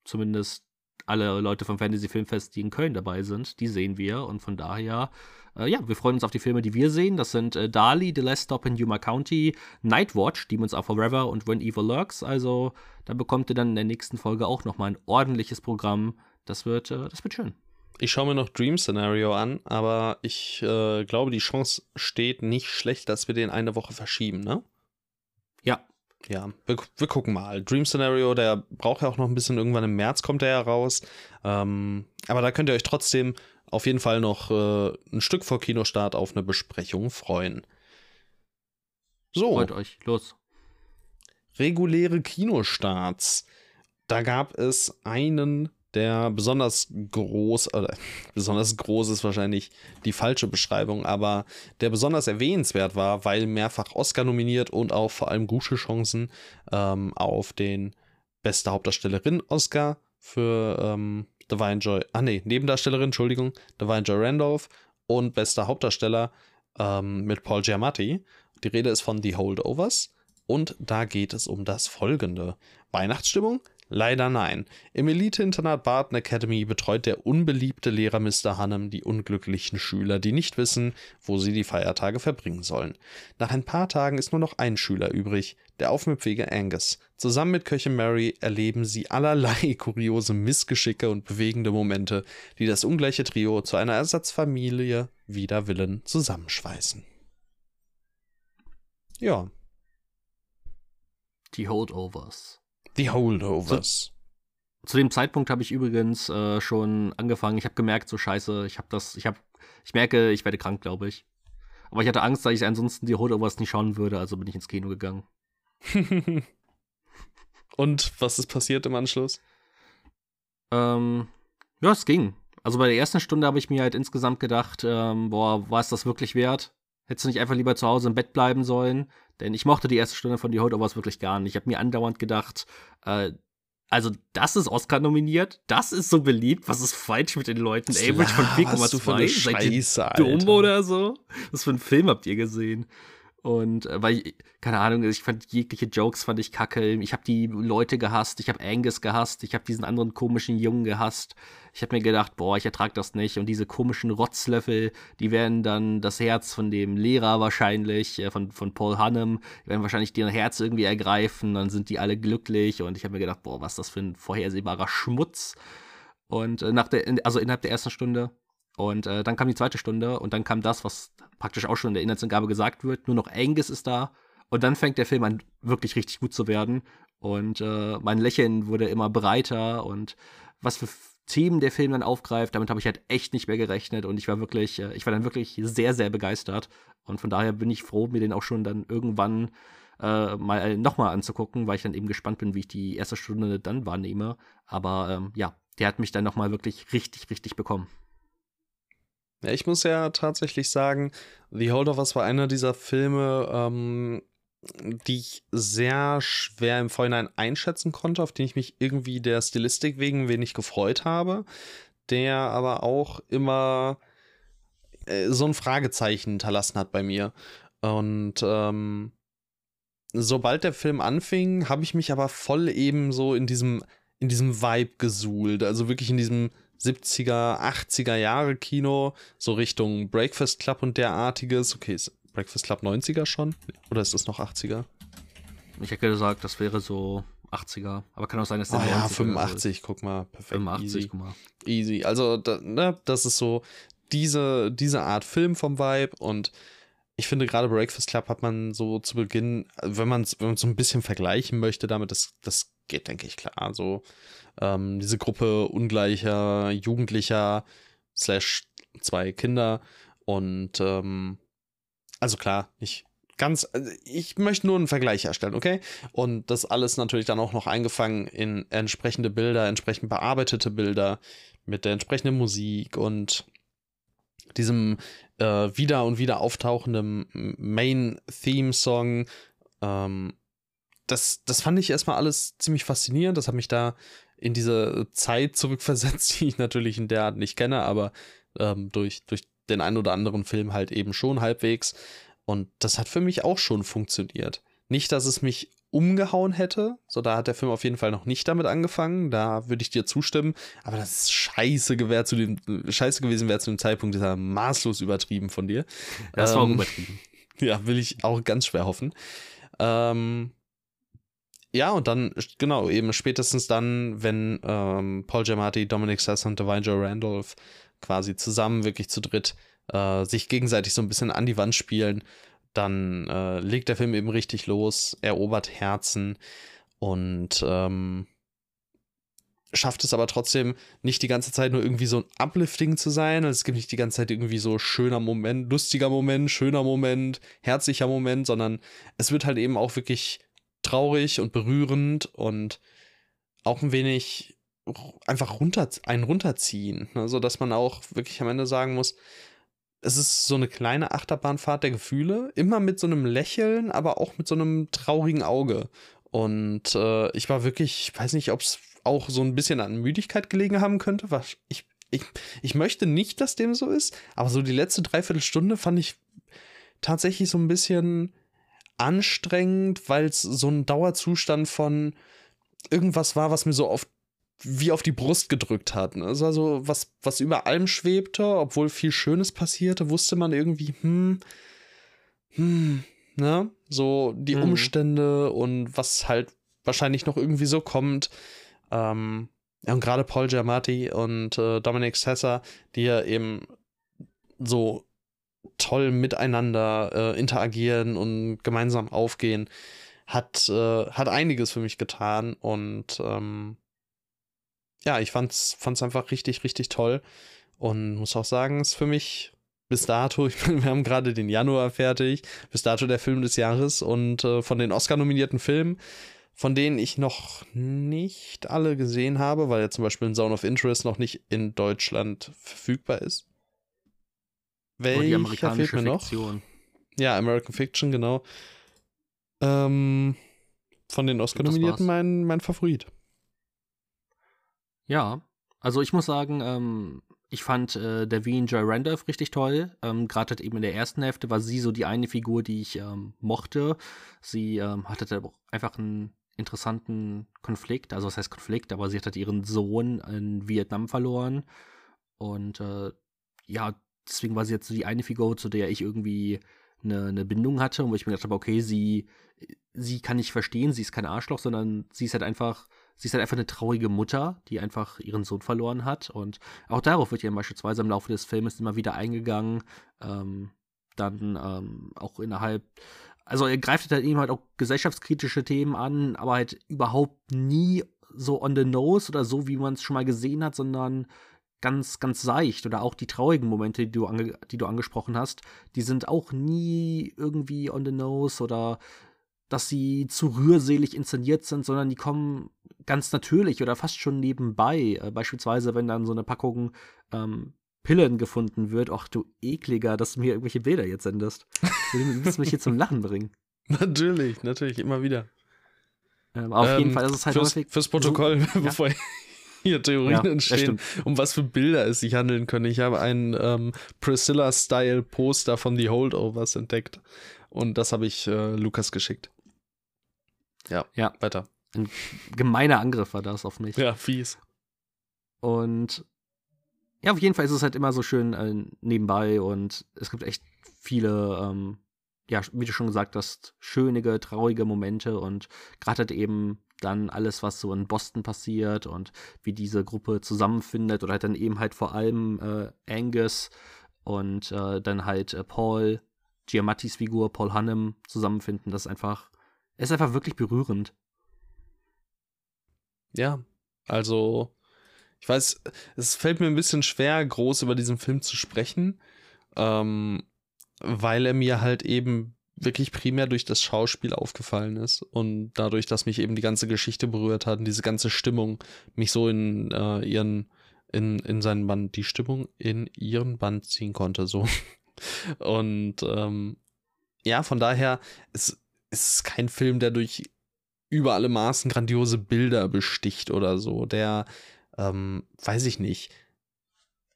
zumindest alle Leute vom Fantasy Filmfest, die in Köln dabei sind, die sehen wir und von daher, äh, ja, wir freuen uns auf die Filme, die wir sehen. Das sind äh, Dali, The Last Stop in Yuma County, Nightwatch, Demons Are Forever und When Evil Lurks. Also da bekommt ihr dann in der nächsten Folge auch nochmal ein ordentliches Programm. Das wird, äh, das wird schön. Ich schaue mir noch Dream Scenario an, aber ich äh, glaube, die Chance steht nicht schlecht, dass wir den eine Woche verschieben, ne? Ja, Ja, wir, wir gucken mal. Dream Scenario, der braucht ja auch noch ein bisschen. Irgendwann im März kommt er ja raus. Ähm, aber da könnt ihr euch trotzdem auf jeden Fall noch äh, ein Stück vor Kinostart auf eine Besprechung freuen. So. Freut euch, los. Reguläre Kinostarts. Da gab es einen, der besonders groß, oder besonders groß ist wahrscheinlich die falsche Beschreibung, aber der besonders erwähnenswert war, weil mehrfach Oscar nominiert und auch vor allem gute Chancen ähm, auf den beste Hauptdarstellerin Oscar für ähm, Divine Joy, ah nee, Nebendarstellerin, Entschuldigung, Divine Joy Randolph und bester Hauptdarsteller ähm, mit Paul Giamatti. Die Rede ist von The Holdovers und da geht es um das folgende. Weihnachtsstimmung? Leider nein. Im Elite-Internat Barton Academy betreut der unbeliebte Lehrer Mr. Hannem die unglücklichen Schüler, die nicht wissen, wo sie die Feiertage verbringen sollen. Nach ein paar Tagen ist nur noch ein Schüler übrig, der aufmüpfige Angus. Zusammen mit Köchin Mary erleben sie allerlei kuriose Missgeschicke und bewegende Momente, die das ungleiche Trio zu einer Ersatzfamilie wider Willen zusammenschweißen. Ja. Die Holdovers. Die Holdovers. Zu dem Zeitpunkt habe ich übrigens äh, schon angefangen. Ich habe gemerkt, so scheiße, ich habe das, ich habe, ich merke, ich werde krank, glaube ich. Aber ich hatte Angst, dass ich ansonsten die Holdovers nicht schauen würde, also bin ich ins Kino gegangen. Und was ist passiert im Anschluss? Ähm, ja, es ging. Also bei der ersten Stunde habe ich mir halt insgesamt gedacht, ähm, boah, war es das wirklich wert? Hättest du nicht einfach lieber zu Hause im Bett bleiben sollen? Denn ich mochte die erste Stunde von The Holdovers wirklich gar nicht. Ich habe mir andauernd gedacht, äh, also das ist Oscar nominiert, das ist so beliebt, was ist falsch mit den Leuten? Average von 4,2, seid ihr dumm oder so? Was für einen Film habt ihr gesehen? Und äh, weil, keine Ahnung, ich fand jegliche Jokes fand ich kacke. Ich habe die Leute gehasst, ich habe Angus gehasst, ich habe diesen anderen komischen Jungen gehasst. Ich habe mir gedacht, boah, ich ertrag das nicht. Und diese komischen Rotzlöffel, die werden dann das Herz von dem Lehrer wahrscheinlich, äh, von, von Paul Hannem, die werden wahrscheinlich ihr Herz irgendwie ergreifen. Dann sind die alle glücklich. Und ich habe mir gedacht, boah, was ist das für ein vorhersehbarer Schmutz. Und äh, nach der, also innerhalb der ersten Stunde und äh, dann kam die zweite Stunde und dann kam das, was praktisch auch schon in der Inhaltsangabe gesagt wird. Nur noch Angus ist da. Und dann fängt der Film an, wirklich richtig gut zu werden. Und äh, mein Lächeln wurde immer breiter und was für Themen der Film dann aufgreift, damit habe ich halt echt nicht mehr gerechnet. Und ich war wirklich, äh, ich war dann wirklich sehr, sehr begeistert. Und von daher bin ich froh, mir den auch schon dann irgendwann äh, mal nochmal anzugucken, weil ich dann eben gespannt bin, wie ich die erste Stunde dann wahrnehme. Aber ähm, ja, der hat mich dann nochmal wirklich richtig, richtig bekommen. Ja, ich muss ja tatsächlich sagen, The Holdovers war einer dieser Filme, ähm, die ich sehr schwer im Vorhinein einschätzen konnte, auf den ich mich irgendwie der Stilistik wegen wenig gefreut habe, der aber auch immer äh, so ein Fragezeichen hinterlassen hat bei mir. Und ähm, sobald der Film anfing, habe ich mich aber voll eben so in diesem, in diesem Vibe gesuhlt. Also wirklich in diesem 70er, 80er Jahre Kino, so Richtung Breakfast Club und derartiges. Okay, ist Breakfast Club 90er schon? Oder ist das noch 80er? Ich hätte gesagt, das wäre so 80er. Aber kann auch sein, dass der oh, ja, 85, guck mal. Perfekt. 85, easy. guck mal. Easy. Also, da, ne, das ist so diese, diese Art Film vom Vibe und ich finde gerade Breakfast Club hat man so zu Beginn, wenn man es wenn so ein bisschen vergleichen möchte damit, das, das geht, denke ich, klar. So ähm, diese Gruppe ungleicher Jugendlicher slash zwei Kinder und ähm, also klar, nicht ganz, also ich möchte nur einen Vergleich herstellen, okay? Und das alles natürlich dann auch noch eingefangen in entsprechende Bilder, entsprechend bearbeitete Bilder mit der entsprechenden Musik und diesem äh, wieder und wieder auftauchenden Main-Theme-Song. Ähm, das, das fand ich erstmal alles ziemlich faszinierend. Das hat mich da in diese Zeit zurückversetzt, die ich natürlich in der Art nicht kenne, aber ähm, durch, durch den einen oder anderen Film halt eben schon halbwegs. Und das hat für mich auch schon funktioniert. Nicht, dass es mich umgehauen hätte. So, da hat der Film auf jeden Fall noch nicht damit angefangen. Da würde ich dir zustimmen. Aber das ist scheiße, gewährt zu dem, scheiße gewesen wäre zu dem Zeitpunkt, dieser maßlos übertrieben von dir. Das war ähm, übertrieben. Ja, will ich auch ganz schwer hoffen. Ähm, ja, und dann, genau, eben spätestens dann, wenn ähm, Paul Giamatti, Dominic Sess und Divine Joe Randolph quasi zusammen, wirklich zu dritt, äh, sich gegenseitig so ein bisschen an die Wand spielen dann äh, legt der Film eben richtig los, erobert Herzen und ähm, schafft es aber trotzdem nicht die ganze Zeit nur irgendwie so ein Uplifting zu sein. Also es gibt nicht die ganze Zeit irgendwie so schöner Moment, lustiger Moment, schöner Moment, herzlicher Moment, sondern es wird halt eben auch wirklich traurig und berührend und auch ein wenig einfach runter, einen runterziehen. Ne? So dass man auch wirklich am Ende sagen muss, es ist so eine kleine Achterbahnfahrt der Gefühle, immer mit so einem Lächeln, aber auch mit so einem traurigen Auge. Und äh, ich war wirklich, ich weiß nicht, ob es auch so ein bisschen an Müdigkeit gelegen haben könnte. Was ich, ich, ich möchte nicht, dass dem so ist, aber so die letzte Dreiviertelstunde fand ich tatsächlich so ein bisschen anstrengend, weil es so ein Dauerzustand von irgendwas war, was mir so auf wie auf die Brust gedrückt hat. Ne? Es war so was, was über allem schwebte, obwohl viel Schönes passierte, wusste man irgendwie, hm, hm, ne? So die hm. Umstände und was halt wahrscheinlich noch irgendwie so kommt. Ähm, ja, und gerade Paul Giamatti und äh, Dominic Sessa, die ja eben so toll miteinander äh, interagieren und gemeinsam aufgehen, hat, äh, hat einiges für mich getan und ähm, ja, ich fand's, fand's einfach richtig, richtig toll und muss auch sagen, es ist für mich bis dato, ich bin, wir haben gerade den Januar fertig, bis dato der Film des Jahres und äh, von den Oscar-nominierten Filmen, von denen ich noch nicht alle gesehen habe, weil ja zum Beispiel ein Zone of Interest noch nicht in Deutschland verfügbar ist. Welcher die amerikanische fehlt mir Fiktion. noch? Ja, American Fiction, genau. Ähm, von den Oscar-Nominierten mein, mein Favorit. Ja, also ich muss sagen, ähm, ich fand äh, Davine Joy Randolph richtig toll. Ähm, Gerade halt eben in der ersten Hälfte war sie so die eine Figur, die ich ähm, mochte. Sie ähm, hatte auch einfach einen interessanten Konflikt. Also was heißt Konflikt? Aber sie hat halt ihren Sohn in Vietnam verloren. Und äh, ja, deswegen war sie jetzt so die eine Figur, zu der ich irgendwie eine, eine Bindung hatte und wo ich mir gedacht habe, okay, sie, sie kann nicht verstehen, sie ist kein Arschloch, sondern sie ist halt einfach sie ist halt einfach eine traurige Mutter, die einfach ihren Sohn verloren hat. Und auch darauf wird ja beispielsweise im Laufe des Filmes immer wieder eingegangen. Ähm, dann ähm, auch innerhalb, also er greift halt eben halt auch gesellschaftskritische Themen an, aber halt überhaupt nie so on the nose oder so, wie man es schon mal gesehen hat, sondern ganz, ganz seicht. Oder auch die traurigen Momente, die du, ange die du angesprochen hast, die sind auch nie irgendwie on the nose oder dass sie zu rührselig inszeniert sind, sondern die kommen ganz natürlich oder fast schon nebenbei. Äh, beispielsweise, wenn dann so eine Packung ähm, Pillen gefunden wird. Ach du ekliger, dass du mir irgendwelche Bilder jetzt sendest. Du willst mich hier zum Lachen bringen. Natürlich, natürlich, immer wieder. Ähm, auf ähm, jeden Fall ist es halt fürs, häufig. Fürs Protokoll, so, bevor ja? hier Theorien ja, entstehen, um was für Bilder es sich handeln können. Ich habe ein ähm, Priscilla-Style-Poster von The Holdovers entdeckt. Und das habe ich äh, Lukas geschickt. Ja, ja, weiter. Ein gemeiner Angriff war das auf mich. Ja, fies. Und ja, auf jeden Fall ist es halt immer so schön äh, nebenbei und es gibt echt viele, ähm, ja, wie du schon gesagt hast, schönige, traurige Momente und gerade halt eben dann alles, was so in Boston passiert und wie diese Gruppe zusammenfindet oder halt dann eben halt vor allem äh, Angus und äh, dann halt äh, Paul, Giamattis Figur, Paul Hannem zusammenfinden, das ist einfach, ist einfach wirklich berührend ja, also ich weiß, es fällt mir ein bisschen schwer, groß über diesen Film zu sprechen, ähm, weil er mir halt eben wirklich primär durch das Schauspiel aufgefallen ist und dadurch, dass mich eben die ganze Geschichte berührt hat und diese ganze Stimmung mich so in äh, ihren in, in seinen Band, die Stimmung in ihren Band ziehen konnte, so. Und ähm, ja, von daher, es, es ist kein Film, der durch über alle Maßen grandiose Bilder besticht oder so, der, ähm, weiß ich nicht,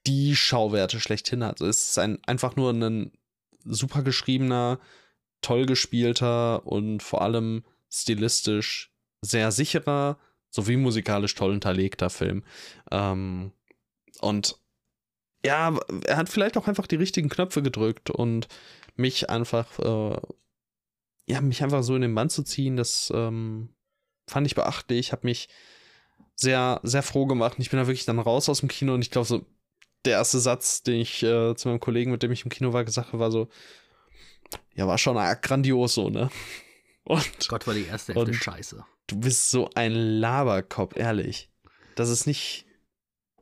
die Schauwerte schlechthin hat. Es ist ein, einfach nur ein super geschriebener, toll gespielter und vor allem stilistisch sehr sicherer sowie musikalisch toll unterlegter Film. Ähm, und ja, er hat vielleicht auch einfach die richtigen Knöpfe gedrückt und mich einfach äh, ja, mich einfach so in den Bann zu ziehen, das ähm, fand ich beachtlich, habe mich sehr, sehr froh gemacht. Und ich bin da wirklich dann raus aus dem Kino und ich glaube, so der erste Satz, den ich äh, zu meinem Kollegen, mit dem ich im Kino war, gesagt habe, war so, ja, war schon grandios so, ne? Und, Gott, war die erste Hälfte scheiße. Du bist so ein Laberkopf, ehrlich. das ist nicht,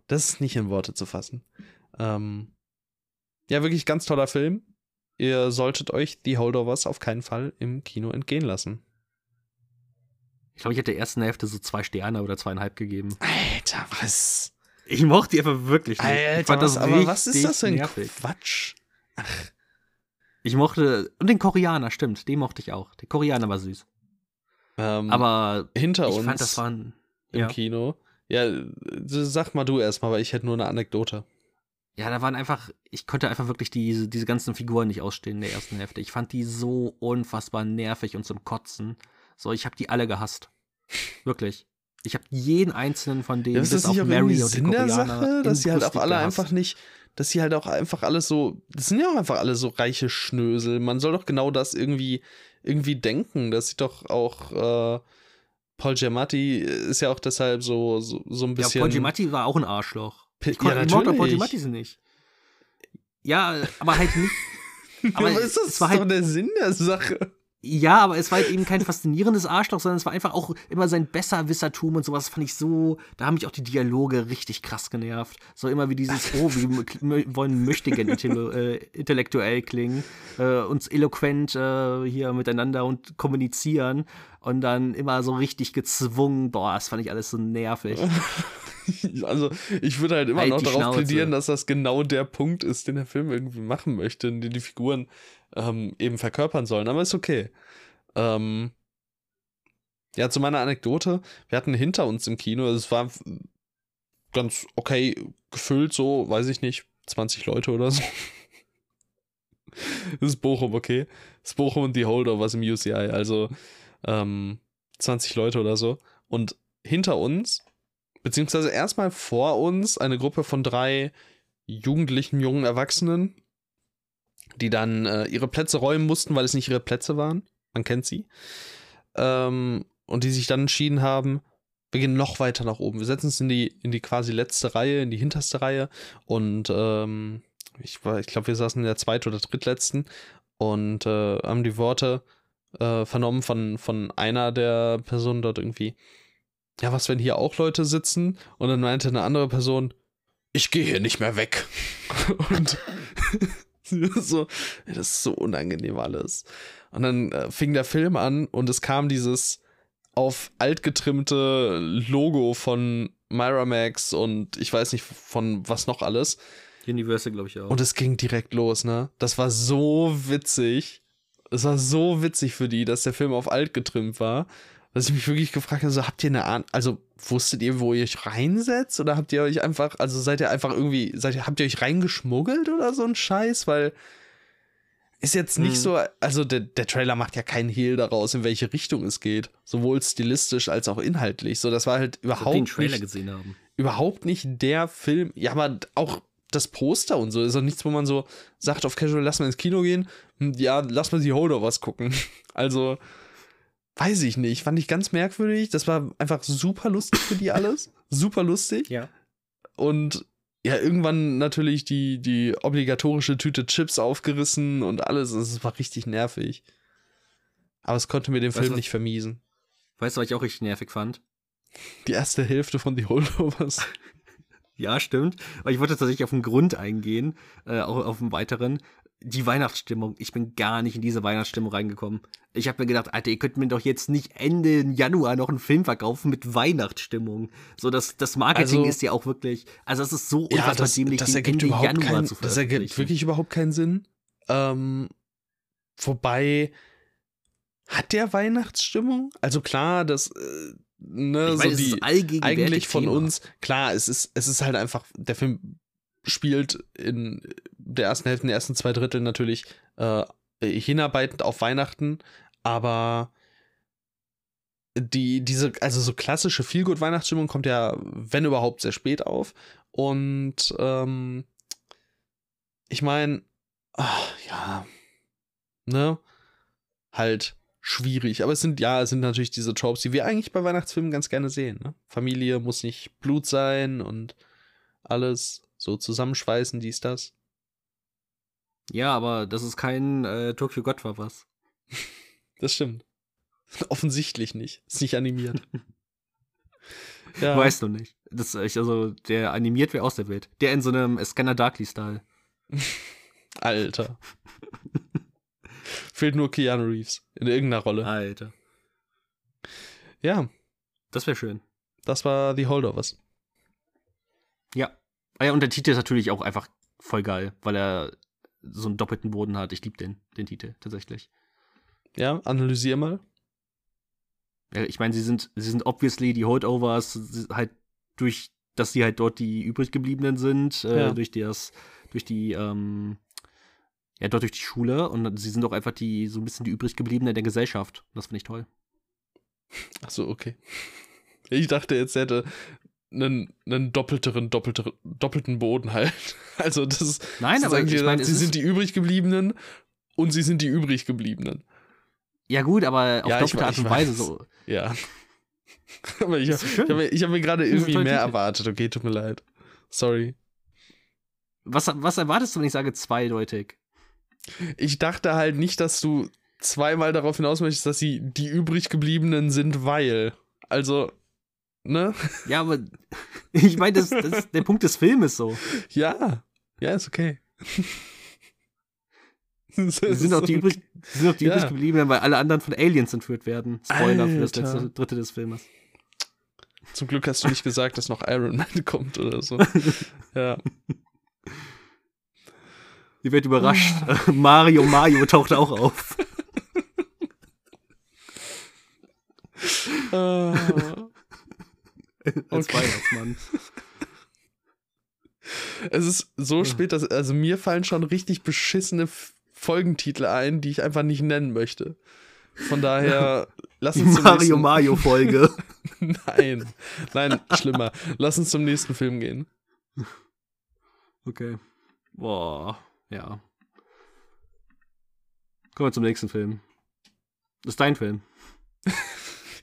das ist nicht in Worte zu fassen. Ähm, ja, wirklich ganz toller Film. Ihr solltet euch die Holdovers auf keinen Fall im Kino entgehen lassen. Ich glaube, ich hätte der ersten Hälfte so zwei Sterne oder zweieinhalb gegeben. Alter, was? Ich mochte die einfach wirklich nicht. Alter, ich fand was, das aber was ist das für ein nervig. Quatsch? Ich mochte, und den Koreaner, stimmt, den mochte ich auch. Der Koreaner war süß. Ähm, Aber hinter ich uns fand, das war ein, im ja. Kino. Ja, sag mal du erstmal, weil ich hätte nur eine Anekdote. Ja, da waren einfach, ich konnte einfach wirklich diese, diese ganzen Figuren nicht ausstehen in der ersten Hälfte. Ich fand die so unfassbar nervig und zum Kotzen. So, ich habe die alle gehasst. Wirklich. Ich habe jeden einzelnen von denen, Ja, ist bis auf auch Mary und die Sinn der Sache, dass sie halt auch alle gehasst. einfach nicht, dass sie halt auch einfach alles so, das sind ja auch einfach alle so reiche Schnösel. Man soll doch genau das irgendwie, irgendwie denken. Das sieht doch auch, äh, Paul Giamatti ist ja auch deshalb so, so, so ein Ja, bisschen. Paul Giamatti war auch ein Arschloch. Ich, kon- ja. Giamatti sie nicht. Ja, aber halt nicht. aber, aber ist das es war doch halt- der Sinn der Sache? Ja, aber es war halt eben kein faszinierendes Arschloch, sondern es war einfach auch immer sein Besserwissertum und sowas fand ich so, da haben mich auch die Dialoge richtig krass genervt. So immer wie dieses, oh, wir wollen möchtegern intell äh, intellektuell klingen, äh, uns eloquent äh, hier miteinander und kommunizieren und dann immer so richtig gezwungen, boah, das fand ich alles so nervig. Also, ich würde halt immer Halt noch darauf Schnauze. plädieren, dass das genau der Punkt ist, den der Film irgendwie machen möchte, den die Figuren ähm, eben verkörpern sollen. Aber ist okay. Ähm, ja, zu meiner Anekdote. Wir hatten hinter uns im Kino, es war ganz okay gefüllt, so, weiß ich nicht, 20 Leute oder so. Das ist Bochum, okay. Das ist Bochum und die Holdovers im UCI, also ähm, 20 Leute oder so. Und hinter uns beziehungsweise erstmal vor uns eine Gruppe von drei jugendlichen, jungen Erwachsenen, die dann äh, ihre Plätze räumen mussten, weil es nicht ihre Plätze waren. Man kennt sie. Ähm, und die sich dann entschieden haben, wir gehen noch weiter nach oben. Wir setzen uns in die, in die quasi letzte Reihe, in die hinterste Reihe. Und ähm, ich, ich glaube, wir saßen in der zweiten oder drittletzten und äh, haben die Worte äh, vernommen von, von einer der Personen dort irgendwie ja, was, wenn hier auch Leute sitzen? Und dann meinte eine andere Person, ich gehe hier nicht mehr weg. Und so, das ist so unangenehm alles. Und dann äh, fing der Film an und es kam dieses auf alt getrimmte Logo von Miramax und ich weiß nicht von was noch alles. Universal, glaube ich auch. Und es ging direkt los, ne? Das war so witzig. Es war so witzig für die, dass der Film auf alt getrimmt war, dass ich mich wirklich gefragt habe, so habt ihr eine Ahnung, also wusstet ihr, wo ihr euch reinsetzt oder habt ihr euch einfach, also seid ihr einfach irgendwie, seid ihr, habt ihr euch reingeschmuggelt oder so ein Scheiß, weil ist jetzt nicht Hm. so, also der, der Trailer macht ja keinen Hehl daraus, in welche Richtung es geht, sowohl stilistisch als auch inhaltlich. So, das war halt die den überhaupt Trailer nicht gesehen haben. überhaupt nicht der Film. Ja, aber auch das Poster und so ist doch nichts, wo man so sagt, auf Casual, lass mal ins Kino gehen. Hm, Ja, lass mal die Holdovers gucken. Also, weiß ich nicht. Fand ich ganz merkwürdig. Das war einfach super lustig für die alles. super lustig. Ja. Und ja, irgendwann natürlich die, die obligatorische Tüte Chips aufgerissen und alles. Es war richtig nervig. Aber es konnte mir den Weißt Film was? nicht vermiesen. Weißt du, was ich auch richtig nervig fand? Die erste Hälfte von die Holdovers. Ja, stimmt. Aber ich wollte tatsächlich auf den Grund eingehen, äh, auch auf einen weiteren. Die Weihnachtsstimmung. Ich bin gar nicht in diese Weihnachtsstimmung reingekommen. Ich habe mir gedacht, Alter, ihr könnt mir doch jetzt nicht Ende Januar noch einen Film verkaufen mit Weihnachtsstimmung. So, das, das Marketing Also- ist ja auch wirklich, also es ist so Ja, unfassbar das, dämlich, das ergibt Ende überhaupt Januar keinen, zu das ergibt wirklich überhaupt keinen Sinn. Ähm, wobei hat der Weihnachtsstimmung? Also klar, das äh, ne, ich so meine, es die eigentlich von Thema. uns klar, es ist es ist halt einfach der Film spielt in der ersten Hälfte, den ersten zwei Dritteln natürlich äh, hinarbeitend auf Weihnachten, aber die, diese, also so klassische Feelgood-Weihnachtsstimmung kommt ja, wenn überhaupt, sehr spät auf. Und ähm, ich meine, ja, ne, halt schwierig. Aber es sind, ja, es sind natürlich diese Tropes, die wir eigentlich bei Weihnachtsfilmen ganz gerne sehen. Ne? Familie muss nicht Blut sein und alles so zusammenschweißen, dies, das. Ja, aber das ist kein äh, Tokyo Gott war was. Das stimmt. Offensichtlich nicht. Ist nicht animiert. Ja. Weißt du nicht. Das, ich, also, der animiert wer aus der Welt. Der in so einem Scanner Darkly-Style. Alter. Fehlt nur Keanu Reeves in irgendeiner Rolle. Alter. Ja. Das wäre schön. Das war The Holdovers. Ja. Ah ja, und der Titel ist natürlich auch einfach voll geil, weil er so einen doppelten Boden hat. Ich liebe den, den Titel tatsächlich. Ja, analysier mal. Ja, ich meine, sie sind, sie sind obviously die Holdovers, halt durch, dass sie halt dort die übrig gebliebenen sind, äh, ja. durch das, durch die, ähm, ja, dort durch die Schule und sie sind auch einfach die, so ein bisschen die übrig gebliebenen der Gesellschaft. Das finde ich toll. Ach so, okay. Ich dachte, jetzt hätte einen, einen doppelteren, doppelteren, doppelten Boden halt. Also das ist. Nein, aber ich meine, sie sind die übrig gebliebenen und sie sind die übrig gebliebenen. Ja gut, aber auf ja, doppelte Art und Weise so. Ja. aber ich, habe mir, hab mir gerade irgendwie mehr erwartet. Okay, tut mir leid. Sorry. Was, was erwartest du, wenn ich sage zweideutig? Ich dachte halt nicht, dass du zweimal darauf hinaus möchtest, dass sie die übrig gebliebenen sind, weil. Also, ne? Ja, aber ich meine, das, das, der Punkt des Filmes so. Ja, ja, ist okay. Sie sind auch die, übrig, sind auch die ja. übrig gebliebenen, weil alle anderen von Aliens entführt werden. Spoiler Alter. für das letzte Dritte des Filmes. Zum Glück hast du nicht gesagt, dass noch Iron Man kommt oder so. ja. Ihr werdet überrascht. Mario Mario taucht auch auf. uh, Als okay. Weihnachtsmann. Es ist so spät, dass also mir fallen schon richtig beschissene Folgentitel ein, die ich einfach nicht nennen möchte. Von daher, lass uns zum Mario nächsten... Mario Folge. nein, nein, schlimmer. Lass uns zum nächsten Film gehen. Okay. Boah, ja. Kommen wir zum nächsten Film. Das ist dein Film.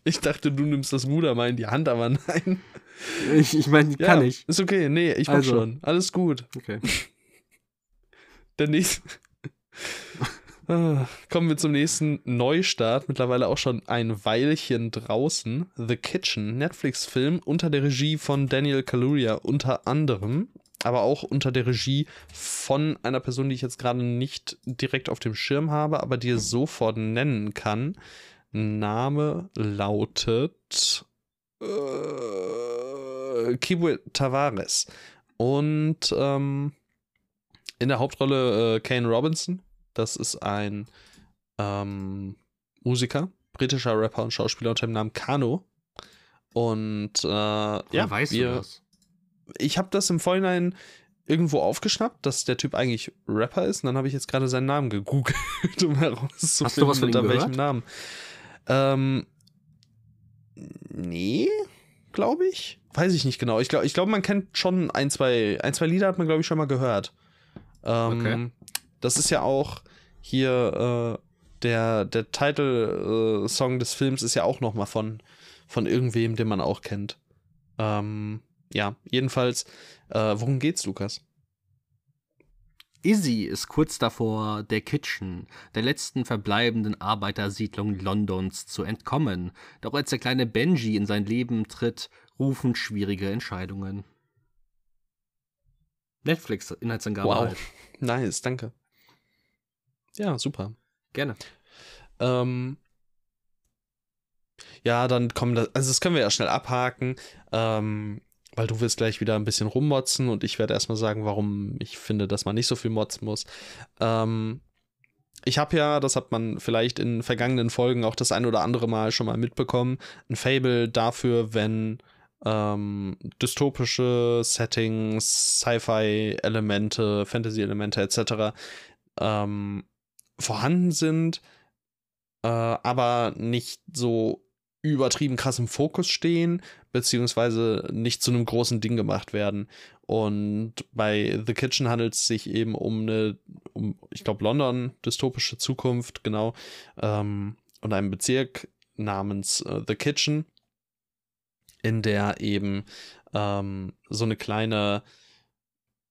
Ich dachte, du nimmst das Ruder mal in die Hand, aber nein. Ich, ich meine, kann ja, ich. Ist okay, nee, ich mach also. schon. Alles gut. Okay. Der nächste. Ah, kommen wir zum nächsten Neustart. Mittlerweile auch schon ein Weilchen draußen. The Kitchen, Netflix-Film unter der Regie von Daniel Kaluuya unter anderem. Aber auch unter der Regie von einer Person, die ich jetzt gerade nicht direkt auf dem Schirm habe, aber die es sofort nennen kann. Name lautet äh, Kibu Tavares. Und ähm, in der Hauptrolle äh, Kane Robinson. Das ist ein ähm, Musiker, britischer Rapper und Schauspieler unter dem Namen Kano. Und äh, ja, weißt wir, du das? Ich habe das im Vorhinein irgendwo aufgeschnappt, dass der Typ eigentlich Rapper ist. Und dann habe ich jetzt gerade seinen Namen gegoogelt, um herauszufinden, unter welchem Namen. Ähm, nee, glaube ich. Weiß ich nicht genau. Ich glaube, ich glaub, man kennt schon ein, zwei, ein, zwei Lieder hat man, glaube ich, schon mal gehört. Ähm, okay. Das ist ja auch hier äh, der, der Title-Song äh, des Films ist ja auch noch mal von, von irgendwem, den man auch kennt. Ähm, ja, jedenfalls, äh, worum geht's, Lukas? Izzy ist kurz davor, der Kitchen, der letzten verbleibenden Arbeitersiedlung Londons, zu entkommen. Doch als der kleine Benji in sein Leben tritt, rufen schwierige Entscheidungen. Netflix, Inhaltsangabe. Wow. Halt. Nice, danke. Ja, super. Gerne. Ähm, ja, dann kommen das, also das können wir ja schnell abhaken. Ähm, weil du wirst gleich wieder ein bisschen rummotzen und ich werde erstmal sagen, warum ich finde, dass man nicht so viel motzen muss. Ähm, ich habe ja, das hat man vielleicht in vergangenen Folgen auch das ein oder andere Mal schon mal mitbekommen, ein Fable dafür, wenn ähm, dystopische Settings, Sci-Fi-Elemente, Fantasy-Elemente etc. Ähm, vorhanden sind, äh, aber nicht so übertrieben krass im Fokus stehen, beziehungsweise nicht zu einem großen Ding gemacht werden. Und bei The Kitchen handelt es sich eben um eine, um, ich glaube, London, dystopische Zukunft, genau, ähm, und einem Bezirk namens äh, The Kitchen, in der eben ähm, so eine kleine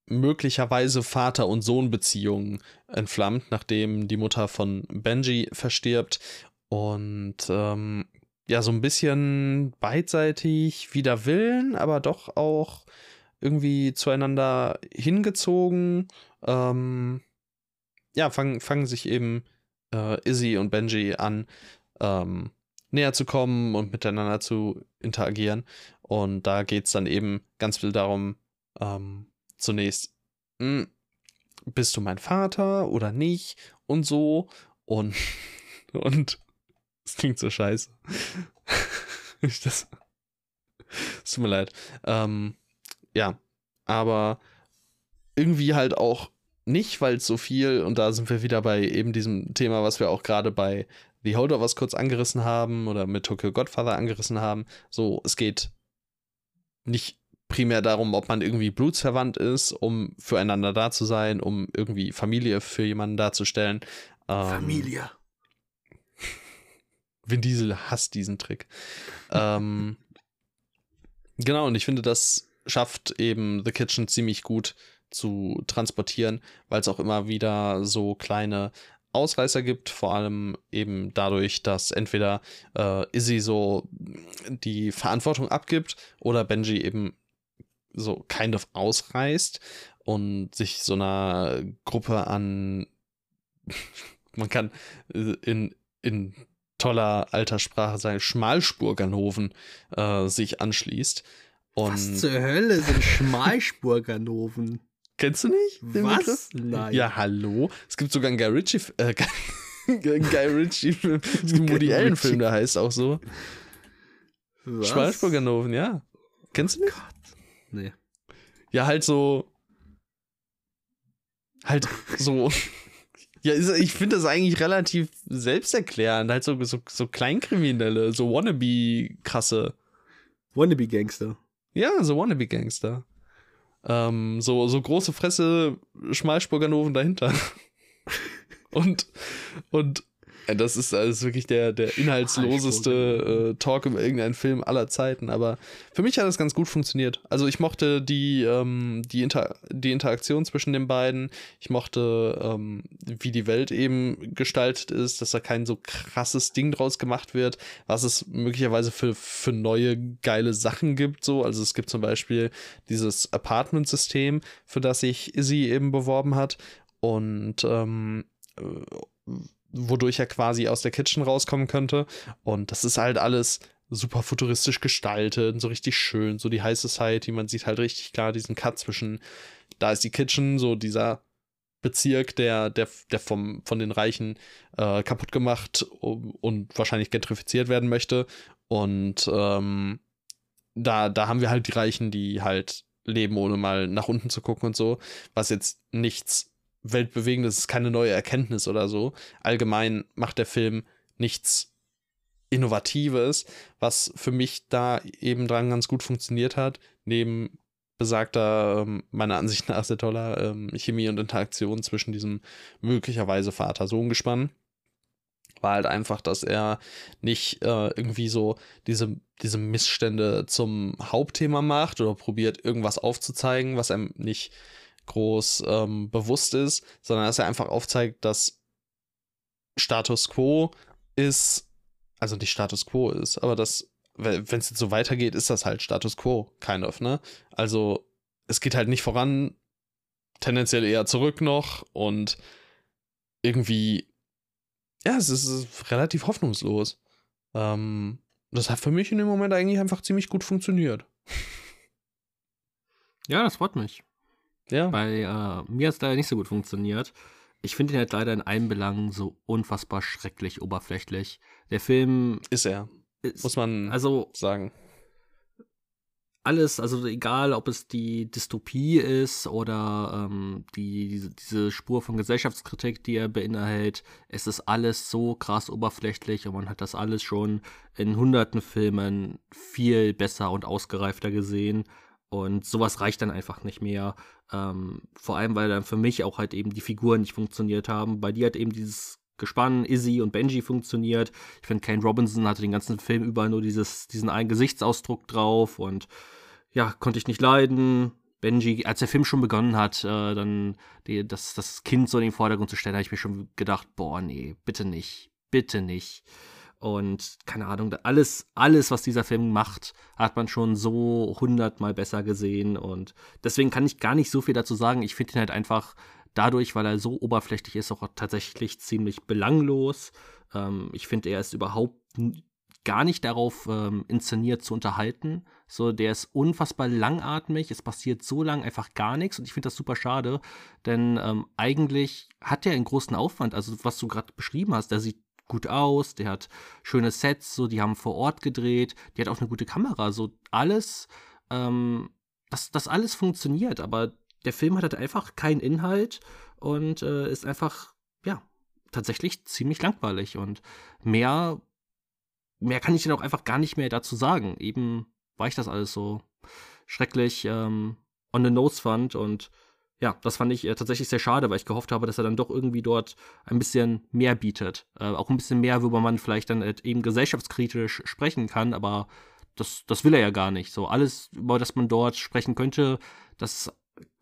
möglicherweise Vater- und Sohn-Beziehung entflammt, nachdem die Mutter von Benji verstirbt. Und ähm, ja, so ein bisschen beidseitig wider Willen, aber doch auch irgendwie zueinander hingezogen. Ähm, ja, fangen, fangen sich eben äh, Izzy und Benji an, ähm, näher zu kommen und miteinander zu interagieren. Und da geht es dann eben ganz viel darum, ähm, zunächst, mh, hm, bist du mein Vater oder nicht? Und so. Und, und es klingt so scheiße. das, es tut mir leid. Ähm, ja, aber irgendwie halt auch nicht, weil so viel, und da sind wir wieder bei eben diesem Thema, was wir auch gerade bei The Holdovers kurz angerissen haben oder mit Tokyo Godfather angerissen haben. So, es geht nicht primär darum, ob man irgendwie blutsverwandt ist, um füreinander da zu sein, um irgendwie Familie für jemanden darzustellen. Ähm, Familie. Vin Diesel hasst diesen Trick. ähm, genau, und ich finde, das schafft eben The Kitchen ziemlich gut zu transportieren, weil es auch immer wieder so kleine Ausreißer gibt, vor allem eben dadurch, dass entweder äh, Izzy so die Verantwortung abgibt oder Benji eben so kind of ausreißt und sich so einer Gruppe an, man kann äh, in, in toller alter Sprache sagen, Schmalspurganoven äh, sich anschließt. Und Was zur Hölle sind Schmalspurganoven? Kennst du nicht? Was? Begriff? Nein. Ja, hallo. Es gibt sogar einen Guy Ritchie, äh, Guy Ritchie-Film, einen Woody Allen-Film, der heißt auch so. Was? Schmalspurganoven, ja. Kennst du nicht? Oh Gott. Nee. Ja, halt so. Halt so. Ja, ich finde das eigentlich relativ selbsterklärend. Halt so, so, so Kleinkriminelle, so Wannabe-Krasse. Wannabe-Gangster. Ja, so Wannabe-Gangster. Ähm, so, so große Fresse, Schmalspurganoven dahinter. und, und das ist, das ist wirklich der, der inhaltsloseste äh, Talk über irgendeinen Film aller Zeiten. Aber für mich hat das ganz gut funktioniert. Also ich mochte die, ähm, die, Inter die Interaktion zwischen den beiden. Ich mochte, ähm, wie die Welt eben gestaltet ist, dass da kein so krasses Ding draus gemacht wird, was es möglicherweise für, für neue geile Sachen gibt. So. Also es gibt zum Beispiel dieses Apartment-System, für das sich Izzy eben beworben hat. Und ähm, wodurch er quasi aus der Kitchen rauskommen könnte. Und das ist halt alles super futuristisch gestaltet, so richtig schön, so die High Society. Man sieht halt richtig klar diesen Cut zwischen, da ist die Kitchen, so dieser Bezirk, der, der, der vom, von den Reichen äh, kaputt gemacht und wahrscheinlich gentrifiziert werden möchte. Und ähm, da, da haben wir halt die Reichen, die halt leben, ohne mal nach unten zu gucken und so, was jetzt nichts weltbewegend, es ist keine neue Erkenntnis oder so. Allgemein macht der Film nichts Innovatives, was für mich da eben dran ganz gut funktioniert hat, neben besagter, ähm, meiner Ansicht nach sehr toller ähm, Chemie und Interaktion zwischen diesem möglicherweise Vater-Sohn-Gespann war halt einfach, dass er nicht äh, irgendwie so diese, diese Missstände zum Hauptthema macht oder probiert, irgendwas aufzuzeigen, was einem nicht groß ähm, bewusst ist, sondern dass er einfach aufzeigt, dass Status quo ist, also nicht Status quo ist, aber dass, wenn es jetzt so weitergeht, ist das halt Status quo, kind of, ne? Also es geht halt nicht voran, tendenziell eher zurück noch und irgendwie, ja, es ist relativ hoffnungslos. Ähm, das hat für mich in dem Moment eigentlich einfach ziemlich gut funktioniert. Ja, das freut mich. Ja. Bei äh, mir hat es leider nicht so gut funktioniert. Ich finde ihn halt leider in allen Belangen so unfassbar schrecklich oberflächlich. Der Film. Ist er. Ist, muss man also, sagen. Alles, also egal, ob es die Dystopie ist oder ähm, die, diese, diese Spur von Gesellschaftskritik, die er beinhaltet, es ist alles so krass oberflächlich und man hat das alles schon in hunderten Filmen viel besser und ausgereifter gesehen. Und sowas reicht dann einfach nicht mehr. Ähm, vor allem, weil dann für mich auch halt eben die Figuren nicht funktioniert haben. Bei dir hat eben dieses Gespann, Izzy und Benji funktioniert. Ich finde, Kane Robinson hatte den ganzen Film über nur dieses, diesen einen Gesichtsausdruck drauf und ja, konnte ich nicht leiden. Benji, als der Film schon begonnen hat, äh, dann die, das, das Kind so in den Vordergrund zu stellen, habe ich mir schon gedacht, boah, nee, bitte nicht, bitte nicht. Und keine Ahnung, alles, alles, was dieser Film macht, hat man schon so hundertmal besser gesehen. Und deswegen kann ich gar nicht so viel dazu sagen. Ich finde ihn halt einfach dadurch, weil er so oberflächlich ist, auch tatsächlich ziemlich belanglos. Ähm, ich finde, er ist überhaupt gar nicht darauf ähm, inszeniert zu unterhalten. So, der ist unfassbar langatmig, es passiert so lang einfach gar nichts und ich finde das super schade, denn ähm, eigentlich hat er einen großen Aufwand, also was du gerade beschrieben hast, der sieht gut aus, der hat schöne Sets, so, die haben vor Ort gedreht, die hat auch eine gute Kamera, so alles, ähm, das, das alles funktioniert, aber der Film hat halt einfach keinen Inhalt und äh, ist einfach, ja, tatsächlich ziemlich langweilig und mehr, mehr kann ich dann auch einfach gar nicht mehr dazu sagen. Eben, weil ich das alles so schrecklich ähm, on the nose fand und ja, das fand ich äh, tatsächlich sehr schade, weil ich gehofft habe, dass er dann doch irgendwie dort ein bisschen mehr bietet. Äh, auch ein bisschen mehr, worüber man vielleicht dann eben gesellschaftskritisch sprechen kann, aber das, das will er ja gar nicht. So alles, über das man dort sprechen könnte, das,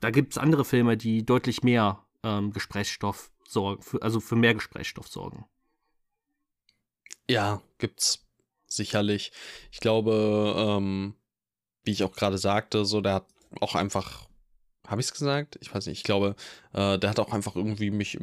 da gibt es andere Filme, die deutlich mehr ähm, Gesprächsstoff sorgen, für, also für mehr Gesprächsstoff sorgen. Ja, gibt's sicherlich. Ich glaube, ähm, wie ich auch gerade sagte, so der hat auch einfach, habe ich es gesagt? Ich weiß nicht. Ich glaube, äh, der hat auch einfach irgendwie mich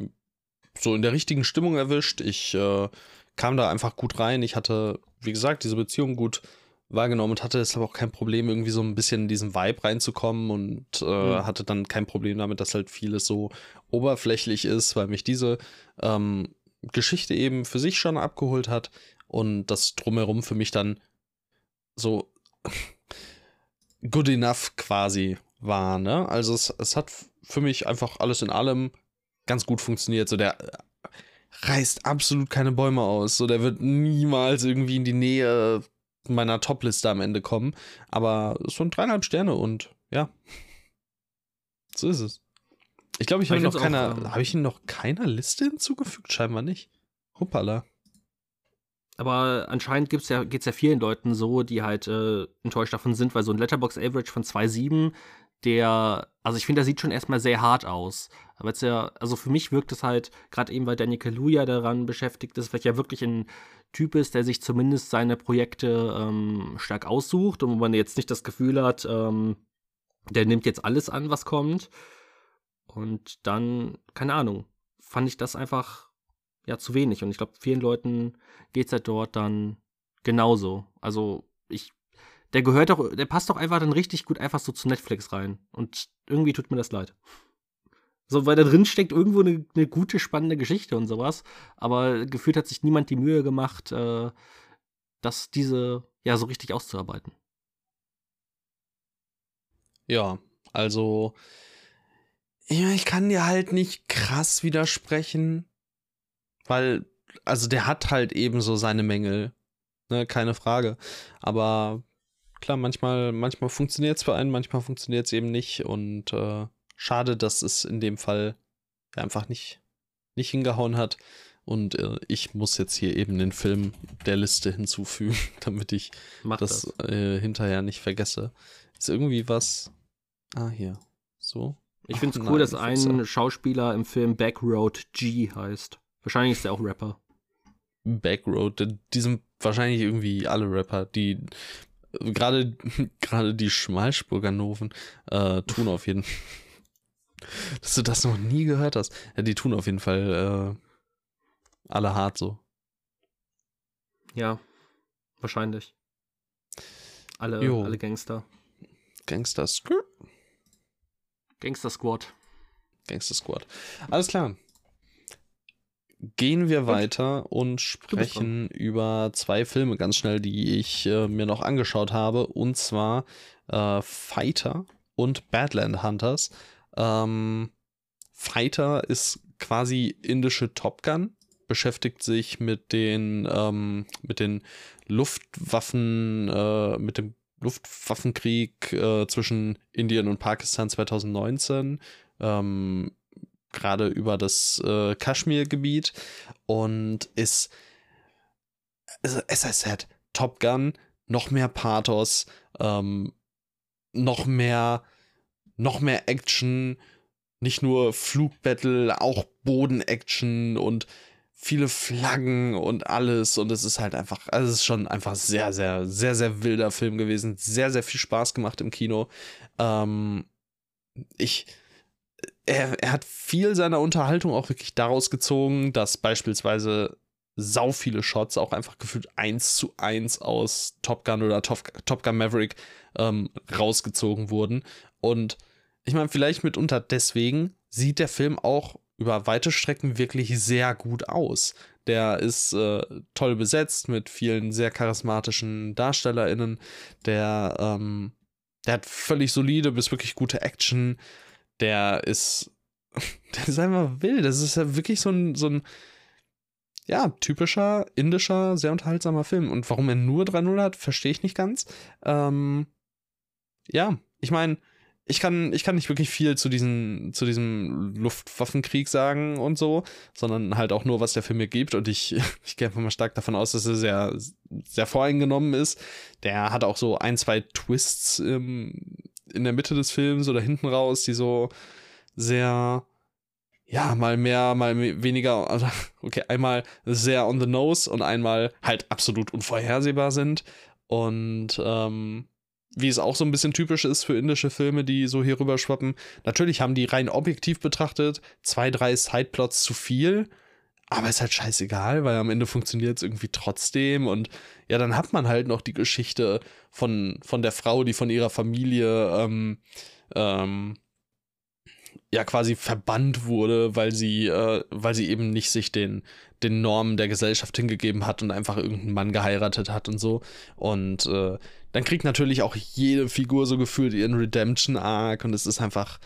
so in der richtigen Stimmung erwischt. Ich äh, kam da einfach gut rein. Ich hatte, wie gesagt, diese Beziehung gut wahrgenommen und hatte deshalb auch kein Problem, irgendwie so ein bisschen in diesen Vibe reinzukommen und äh, mhm. hatte dann kein Problem damit, dass halt vieles so oberflächlich ist, weil mich diese ähm, Geschichte eben für sich schon abgeholt hat und das drumherum für mich dann so good enough quasi war, ne? Also es, es hat für mich einfach alles in allem ganz gut funktioniert. So der reißt absolut keine Bäume aus. So der wird niemals irgendwie in die Nähe meiner Topliste am Ende kommen. Aber so ein dreieinhalb Sterne und ja. So ist es. Ich glaube, ich habe noch keiner, ähm, habe ich ihn noch keiner Liste hinzugefügt? Scheinbar nicht. Hoppala. Aber anscheinend gibt's ja, geht es ja vielen Leuten so, die halt äh, enttäuscht davon sind, weil so ein Letterbox Average von 2,7, der, also ich finde, der sieht schon erstmal sehr hart aus. Aber jetzt ja, also für mich wirkt es halt, gerade eben, weil Daniel Kaluuya daran beschäftigt ist, er ja wirklich ein Typ ist, der sich zumindest seine Projekte ähm, stark aussucht und wo man jetzt nicht das Gefühl hat, ähm, der nimmt jetzt alles an, was kommt. Und dann, keine Ahnung, fand ich das einfach ja zu wenig. Und ich glaube, vielen Leuten geht es halt dort dann genauso. Also ich, der gehört doch, der passt doch einfach dann richtig gut einfach so zu Netflix rein. Und irgendwie tut mir das leid. So, weil da drin steckt irgendwo eine, eine gute, spannende Geschichte und sowas. Aber gefühlt hat sich niemand die Mühe gemacht, äh, das diese ja so richtig auszuarbeiten. Ja, also ich kann dir halt nicht krass widersprechen, weil, also der hat halt eben so seine Mängel, ne, keine Frage. Aber klar, manchmal, manchmal funktioniert es für einen, manchmal funktioniert es eben nicht und äh, schade, dass es in dem Fall einfach nicht, nicht hingehauen hat. Und äh, ich muss jetzt hier eben den Film der Liste hinzufügen, damit ich Mach das, das. Äh, hinterher nicht vergesse. Ist irgendwie was. Ah, hier. So. Ich finde es cool, dass ein Schauspieler im Film Backroad G heißt. Wahrscheinlich ist er auch Rapper. Backroad, die sind wahrscheinlich irgendwie alle Rapper, die gerade gerade die Schmalspurganoven äh, tun auf jeden Fall. Dass du das noch nie gehört hast. Ja, die tun auf jeden Fall äh, alle hart so. Ja, wahrscheinlich. Alle, jo. alle Gangster. Gangster. Gangster Squad. Gangster Squad. Alles klar. Gehen wir weiter und sprechen über zwei Filme ganz schnell, die ich äh, mir noch angeschaut habe. Und zwar äh, Fighter und Badland Hunters. Ähm, Fighter ist quasi indische Top Gun, beschäftigt sich mit den, ähm, mit den Luftwaffen, äh, mit dem Luftwaffenkrieg äh, zwischen Indien und Pakistan 2019, ähm, gerade über das äh, Kaschmir-Gebiet und ist, also, as I said, Top Gun, noch mehr Pathos, ähm, noch mehr, noch mehr Action, nicht nur Flugbattle, auch Boden-Action und viele Flaggen und alles und es ist halt einfach, also es ist schon einfach sehr, sehr, sehr, sehr wilder Film gewesen. Sehr, sehr viel Spaß gemacht im Kino. Ähm, ich, er, er hat viel seiner Unterhaltung auch wirklich daraus gezogen, dass beispielsweise sau viele Shots auch einfach gefühlt eins zu eins aus Top Gun oder Top, Top Gun Maverick ähm, rausgezogen wurden. Und ich meine, vielleicht mitunter deswegen sieht der Film auch über weite Strecken wirklich sehr gut aus. Der ist äh, toll besetzt mit vielen sehr charismatischen DarstellerInnen. Der, ähm, der hat völlig solide bis wirklich gute Action. Der ist, der ist einfach wild. Das ist ja wirklich so ein, so ein, ja, typischer indischer, sehr unterhaltsamer Film. Und warum er nur 3-0 hat, verstehe ich nicht ganz. Ähm, ja, ich meine, ich kann, ich kann nicht wirklich viel zu, diesen, zu diesem Luftwaffenkrieg sagen und so, sondern halt auch nur, was der Film mir gibt. Und ich, ich gehe einfach mal stark davon aus, dass er sehr, sehr voreingenommen ist. Der hat auch so ein, zwei Twists im, in der Mitte des Films oder hinten raus, die so sehr, ja, mal mehr, mal weniger, also, okay, einmal sehr on the nose und einmal halt absolut unvorhersehbar sind. Und ähm, wie es auch so ein bisschen typisch ist für indische Filme, die so hier rüber schwappen. Natürlich haben die rein objektiv betrachtet zwei, drei Sideplots zu viel, aber ist halt scheißegal, weil am Ende funktioniert es irgendwie trotzdem und ja, dann hat man halt noch die Geschichte von, von der Frau, die von ihrer Familie ähm, ähm, ja quasi verbannt wurde, weil sie, äh, weil sie eben nicht sich den, den Normen der Gesellschaft hingegeben hat und einfach irgendeinen Mann geheiratet hat und so. Und äh, dann kriegt natürlich auch jede Figur so gefühlt ihren Redemption-Arc und es ist einfach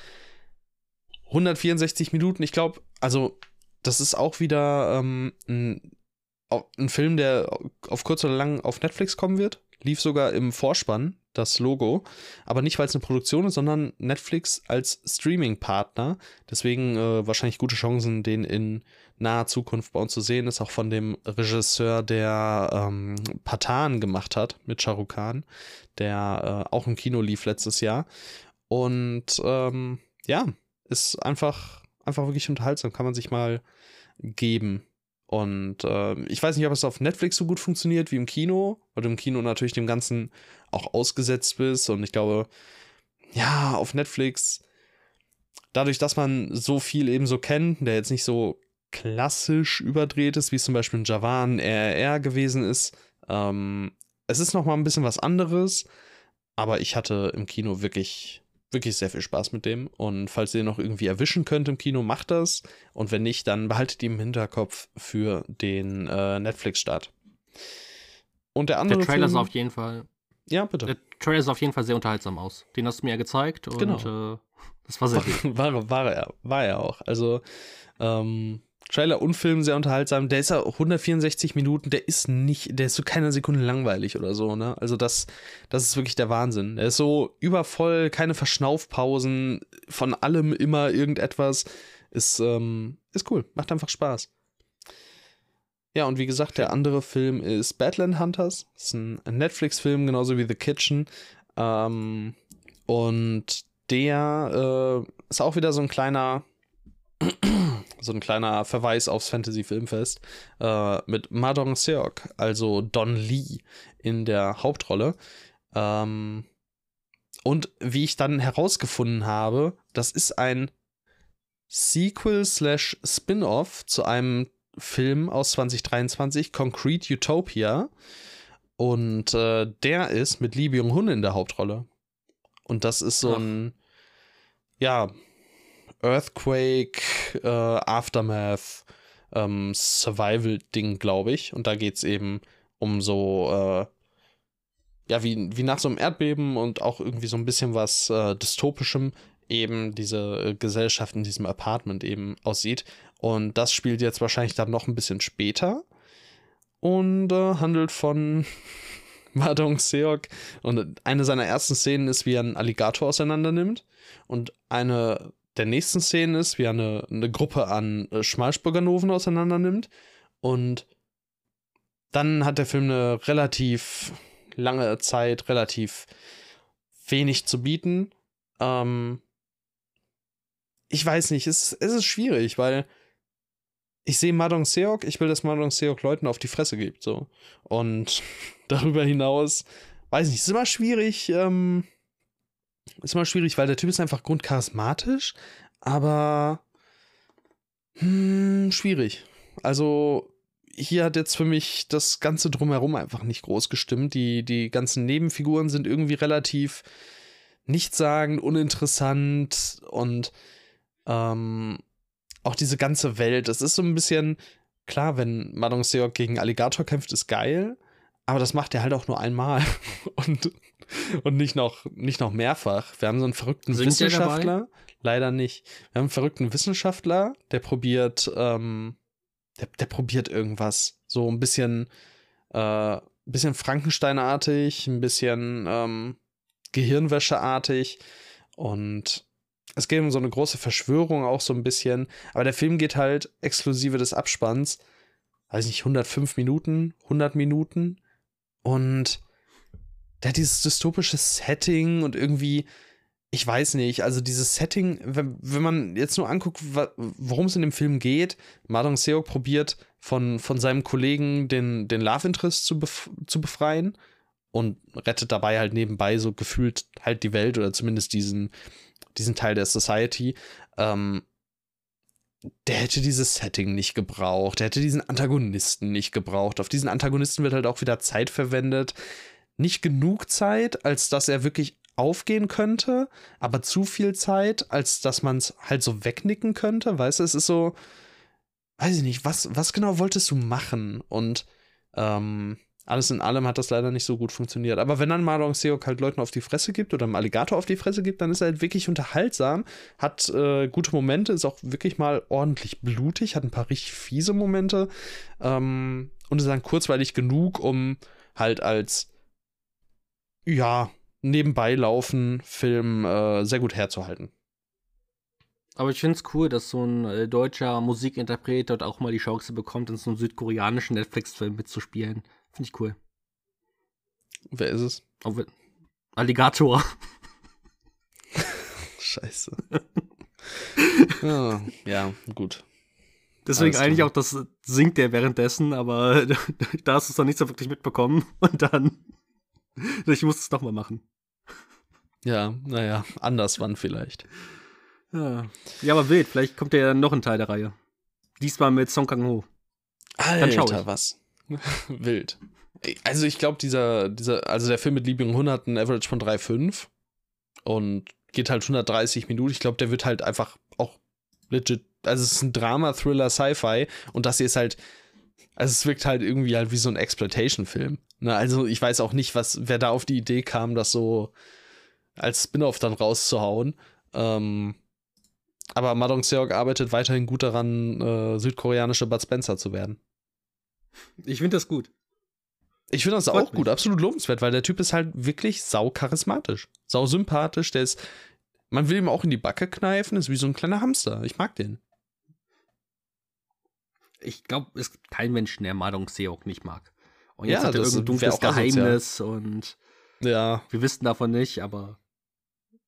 164 Minuten. Ich glaube, also das ist auch wieder ähm, ein, ein Film, der auf kurz oder lang auf Netflix kommen wird. Lief sogar im Vorspann das Logo, aber nicht weil es eine Produktion ist, sondern Netflix als Streaming-Partner. Deswegen äh, wahrscheinlich gute Chancen, den in naher Zukunft bei uns zu sehen ist, auch von dem Regisseur, der ähm, Patan gemacht hat mit Shahrukh Khan, der äh, auch im Kino lief letztes Jahr. Und ähm, ja, ist einfach, einfach wirklich unterhaltsam, kann man sich mal geben. Und äh, ich weiß nicht, ob es auf Netflix so gut funktioniert wie im Kino, weil du im Kino natürlich dem Ganzen auch ausgesetzt bist. Und ich glaube, ja, auf Netflix, dadurch, dass man so viel eben so kennt, der jetzt nicht so klassisch überdreht ist, wie es zum Beispiel in Javan RRR gewesen ist. Ähm, es ist noch mal ein bisschen was anderes, aber ich hatte im Kino wirklich, wirklich sehr viel Spaß mit dem. Und falls ihr noch irgendwie erwischen könnt im Kino, macht das. Und wenn nicht, dann behaltet ihn im Hinterkopf für den äh, Netflix-Start. Und der andere. Der Trailer Film, ist auf jeden Fall. Ja, bitte. Der Trailer sah auf jeden Fall sehr unterhaltsam aus. Den hast du mir ja gezeigt und genau. äh, das war sehr gut. War, war, er, war er auch. Also, ähm, Trailer und Film sehr unterhaltsam. Der ist ja 164 Minuten, der ist nicht, der ist so keine Sekunde langweilig oder so, ne? Also das, das ist wirklich der Wahnsinn. Der ist so übervoll, keine Verschnaufpausen, von allem immer irgendetwas. Ist, ähm, ist cool, macht einfach Spaß. Ja, und wie gesagt, der andere Film ist Badland Hunters. Ist ein Netflix-Film, genauso wie The Kitchen. Ähm, und der äh, ist auch wieder so ein kleiner so ein kleiner Verweis aufs Fantasy Filmfest äh, mit Madong Seok, also Don Lee in der Hauptrolle. Ähm, und wie ich dann herausgefunden habe, das ist ein Sequel slash Spin-off zu einem Film aus 2023, Concrete Utopia. Und äh, der ist mit Lee Byung-hun in der Hauptrolle. Und das ist so Ach. ein, ja, Earthquake, äh, Aftermath, ähm, Survival-Ding, glaube ich. Und da geht es eben um so, äh, ja, wie, wie nach so einem Erdbeben und auch irgendwie so ein bisschen was äh, Dystopischem eben diese äh, Gesellschaft in diesem Apartment eben aussieht. Und das spielt jetzt wahrscheinlich dann noch ein bisschen später und äh, handelt von Madong Seok. Und eine seiner ersten Szenen ist, wie er einen Alligator auseinandernimmt. Und eine der nächsten Szenen ist, wie er eine, eine Gruppe an äh, Schmalspurganoven auseinander nimmt. Und dann hat der Film eine relativ lange Zeit, relativ wenig zu bieten. Ähm, ich weiß nicht, es, es ist schwierig, weil ich sehe Madong Seok, ich will, dass Madong Seok Leuten auf die Fresse gibt, so. Und darüber hinaus, weiß nicht, ist immer schwierig, ähm, ist immer schwierig, weil der Typ ist einfach grundcharismatisch, aber hm, schwierig. Also, hier hat jetzt für mich das Ganze drumherum einfach nicht groß gestimmt. Die, die ganzen Nebenfiguren sind irgendwie relativ nichtssagend, uninteressant und ähm, auch diese ganze Welt. Es ist so ein bisschen, klar, wenn Madong Seok gegen Alligator kämpft, ist geil, aber das macht er halt auch nur einmal und, und nicht, noch, nicht noch mehrfach. Wir haben so einen verrückten Sind Wissenschaftler. Leider nicht. Wir haben einen verrückten Wissenschaftler, der probiert, ähm, der, der probiert irgendwas. So ein bisschen, äh, bisschen Frankensteinartig, ein bisschen ähm, Gehirnwäscheartig und es geht um so eine große Verschwörung auch so ein bisschen. Aber der Film geht halt exklusive des Abspanns, weiß nicht, 105 Minuten, 100 Minuten. Und der hat dieses dystopische Setting und irgendwie, ich weiß nicht, also dieses Setting, wenn, wenn man jetzt nur anguckt, worum es in dem Film geht, Madong Seok probiert von, von seinem Kollegen den, den Love Interest zu, bef zu befreien und rettet dabei halt nebenbei so gefühlt halt die Welt oder zumindest diesen, diesen Teil der Society, ähm, der hätte dieses Setting nicht gebraucht, der hätte diesen Antagonisten nicht gebraucht. Auf diesen Antagonisten wird halt auch wieder Zeit verwendet. Nicht genug Zeit, als dass er wirklich aufgehen könnte, aber zu viel Zeit, als dass man es halt so wegnicken könnte. Weißt du, es ist so, weiß ich nicht, was, was genau wolltest du machen? Und ähm, alles in allem hat das leider nicht so gut funktioniert. Aber wenn dann Marlon Seok halt Leuten auf die Fresse gibt oder einem Alligator auf die Fresse gibt, dann ist er halt wirklich unterhaltsam, hat äh, gute Momente, ist auch wirklich mal ordentlich blutig, hat ein paar richtig fiese Momente ähm, und ist dann kurzweilig genug, um halt als ja, nebenbei laufen Film äh, sehr gut herzuhalten. Aber ich finde es cool, dass so ein äh, deutscher Musikinterpret dort auch mal die Chance bekommt, in so einem südkoreanischen Netflix-Film mitzuspielen. Finde ich cool. Wer ist es? Oh, Alligator. Scheiße. ja, ja, gut. Deswegen eigentlich auch das singt der währenddessen, aber da hast du es doch nicht so wirklich mitbekommen. Und dann, ich muss es doch mal machen. Ja, naja, anders wann vielleicht. Ja. ja, aber wild, vielleicht kommt ja noch ein Teil der Reihe. Diesmal mit Song Kang-ho. Alter, was? Wild. Also ich glaube, dieser, dieser, also der Film mit Liebling 100 hat einen Average von 3,5 und geht halt 130 Minuten. Ich glaube, der wird halt einfach auch legit, also es ist ein Drama, Thriller, Sci-Fi und das hier ist halt, also es wirkt halt irgendwie halt wie so ein Exploitation-Film. Ne? Also ich weiß auch nicht, was, wer da auf die Idee kam, das so als Spin-off dann rauszuhauen. Ähm, aber Madong Seok arbeitet weiterhin gut daran, äh, südkoreanische Bud Spencer zu werden. Ich finde das gut. Ich finde das Freut auch mich. gut, absolut lobenswert, weil der Typ ist halt wirklich sau charismatisch, sau sympathisch, der ist, man will ihm auch in die Backe kneifen, ist wie so ein kleiner Hamster. Ich mag den. Ich glaube, es gibt keinen Menschen, der Madong Seok nicht mag. Und jetzt ja, hat er irgendein dunkles Geheimnis und ja. wir wissen davon nicht, aber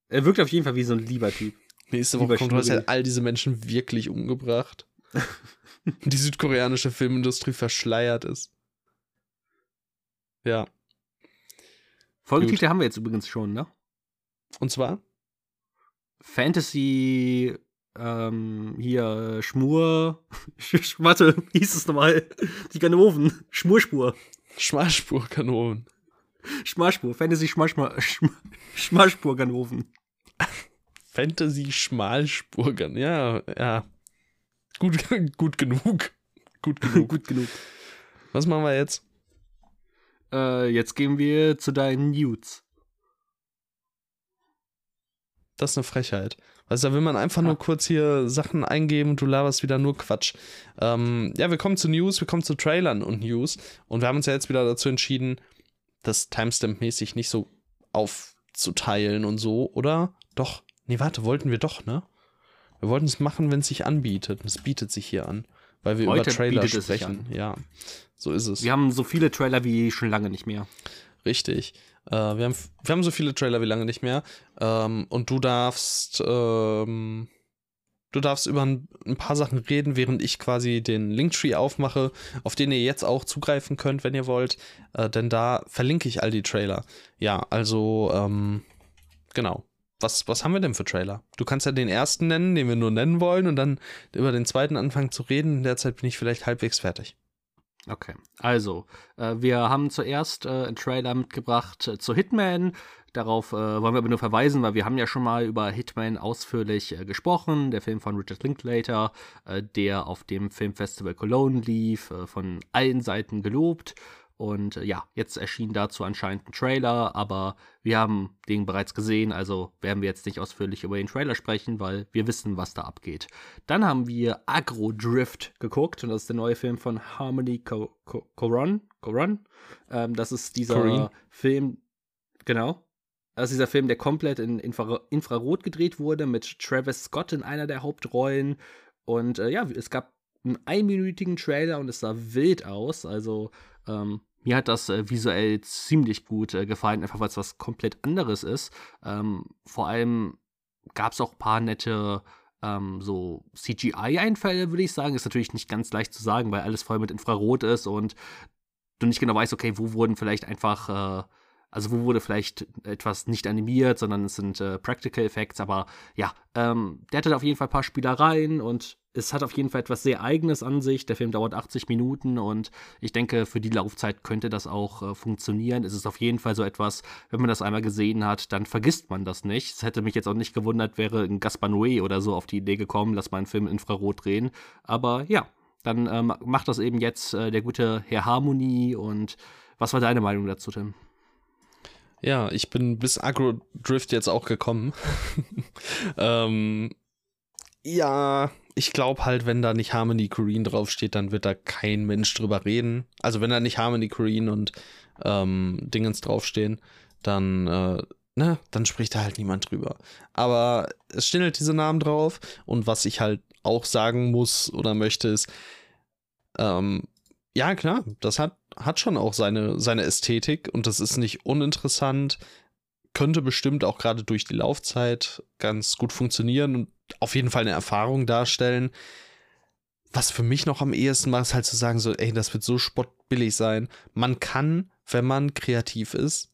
er wirkt auf jeden Fall wie so ein lieber Typ. Nächste Woche kommt, du hast ja all diese Menschen wirklich umgebracht. die südkoreanische Filmindustrie verschleiert ist. Ja. Folgetitel Gut. haben wir jetzt übrigens schon, ne? Und zwar? Fantasy, ähm, hier, Schmur, warte, wie hieß es nochmal? Die Ganoven, Schmurspur. Schmalspur-Ganoven. Schmalspur, Fantasy Schmalspur, Schmalspur-Ganoven. Fantasy Schmalspur, ja, ja. Gut, gut genug. Gut genug. gut genug. Was machen wir jetzt? Äh, jetzt gehen wir zu deinen Nudes. Das ist eine Frechheit. Weißt du, da will man einfach nur kurz hier Sachen eingeben und du laberst wieder nur Quatsch. Ähm, ja, wir kommen zu News, wir kommen zu Trailern und News. Und wir haben uns ja jetzt wieder dazu entschieden, das Timestamp-mäßig nicht so aufzuteilen und so, oder? Doch. Nee, warte, wollten wir doch, ne? Wir wollten es machen, wenn es sich anbietet. Es bietet sich hier an, weil wir Heute über Trailer sprechen. Ja, so ist es. Wir haben so viele Trailer wie schon lange nicht mehr. Richtig. Äh, wir, haben, wir haben so viele Trailer wie lange nicht mehr. Ähm, und du darfst ähm, Du darfst über ein, ein, paar Sachen reden, während ich quasi den Linktree aufmache, auf den ihr jetzt auch zugreifen könnt, wenn ihr wollt. Äh, denn da verlinke ich all die Trailer. Ja, also, ähm, genau. Was, was haben wir denn für Trailer? Du kannst ja den ersten nennen, den wir nur nennen wollen, und dann über den zweiten anfangen zu reden. In der Zeit bin ich vielleicht halbwegs fertig. Okay, also, äh, wir haben zuerst äh, einen Trailer mitgebracht äh, zu Hitman. Darauf äh, wollen wir aber nur verweisen, weil wir haben ja schon mal über Hitman ausführlich äh, gesprochen. Der Film von Richard Linklater, äh, der auf dem Filmfestival Cologne lief, von allen Seiten gelobt. Und äh, ja, jetzt erschien dazu anscheinend ein Trailer, aber wir haben den bereits gesehen, also werden wir jetzt nicht ausführlich über den Trailer sprechen, weil wir wissen, was da abgeht. Dann haben wir Agro Drift geguckt und das ist der neue Film von Harmony Coron. Coron? Ähm, das ist dieser Corinne. Film, genau. Das ist dieser Film, der komplett in Infra Infrarot gedreht wurde, mit Travis Scott in einer der Hauptrollen. Und äh, ja, es gab einen einminütigen Trailer und es sah wild aus. Also ähm, mir hat das äh, visuell ziemlich gut äh, gefallen, einfach weil es was komplett anderes ist. Ähm, vor allem gab es auch ein paar nette ähm, so CGI-Einfälle, würde ich sagen. Ist natürlich nicht ganz leicht zu sagen, weil alles voll mit Infrarot ist und du nicht genau weißt, okay, wo wurden vielleicht einfach, äh, also wo wurde vielleicht etwas nicht animiert, sondern es sind äh, Practical Effects, aber ja, ähm, der hatte auf jeden Fall ein paar Spielereien und es hat auf jeden Fall etwas sehr Eigenes an sich. Der Film dauert 80 Minuten und ich denke, für die Laufzeit könnte das auch äh, funktionieren. Es ist auf jeden Fall so etwas, wenn man das einmal gesehen hat, dann vergisst man das nicht. Es hätte mich jetzt auch nicht gewundert, wäre ein Gaspar Noé oder so auf die Idee gekommen, lass mal einen Film in Infrarot drehen. Aber ja, dann ähm, macht das eben jetzt äh, der gute Herr Harmonie. Und was war deine Meinung dazu, Tim? Ja, ich bin bis Agro Drift jetzt auch gekommen. ähm, ja, ich glaube halt, wenn da nicht Harmony Korine draufsteht, dann wird da kein Mensch drüber reden. Also wenn da nicht Harmony Korine und ähm, Dingens draufstehen, dann, äh, ne, dann spricht da halt niemand drüber. Aber es stehen halt diese Namen drauf und was ich halt auch sagen muss oder möchte ist, ähm, ja klar, das hat, hat schon auch seine, seine Ästhetik und das ist nicht uninteressant könnte bestimmt auch gerade durch die Laufzeit ganz gut funktionieren und auf jeden Fall eine Erfahrung darstellen. Was für mich noch am ehesten macht, ist halt zu sagen, so, ey, das wird so spottbillig sein. Man kann, wenn man kreativ ist,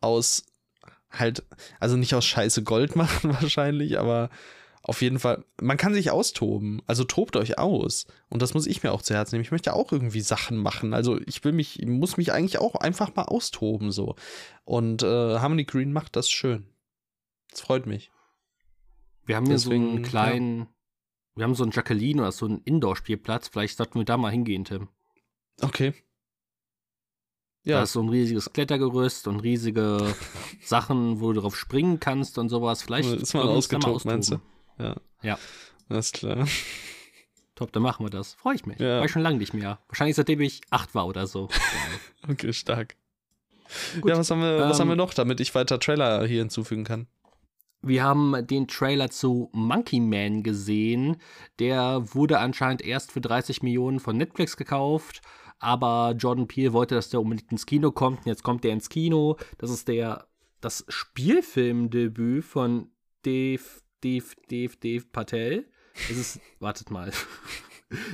aus halt, also nicht aus Scheiße Gold machen wahrscheinlich, aber auf jeden Fall, man kann sich austoben. Also tobt euch aus. Und das muss ich mir auch zu Herzen nehmen. Ich möchte auch irgendwie Sachen machen. Also ich will mich, muss mich eigentlich auch einfach mal austoben so. Und äh, Harmony Green macht das schön. Das freut mich. Wir haben hier so einen kleinen, ja. wir haben so einen Jacqueline oder so einen Indoor-Spielplatz. Vielleicht sollten wir da mal hingehen, Tim. Okay. Ja. Da ist so ein riesiges Klettergerüst und riesige Sachen, wo du drauf springen kannst und sowas. Vielleicht ist mal ausgetobt, meinst du? Ja. Ja. Alles klar. Top, dann machen wir das. Freue ich mich. Ja. War ich schon lange nicht mehr. Wahrscheinlich seitdem ich acht war oder so. okay, stark. Gut, ja, was haben, wir, ähm, was haben wir ähm, noch, damit ich weiter Trailer hier hinzufügen kann? Wir haben den Trailer zu Monkey Man gesehen. Der wurde anscheinend erst für 30 Millionen von Netflix gekauft. Aber Jordan Peele wollte, dass der unbedingt ins Kino kommt. Und jetzt kommt der ins Kino. Das ist der das Spielfilmdebüt von Dave Dev, Dev, Dev Patel. Ist es, wartet mal.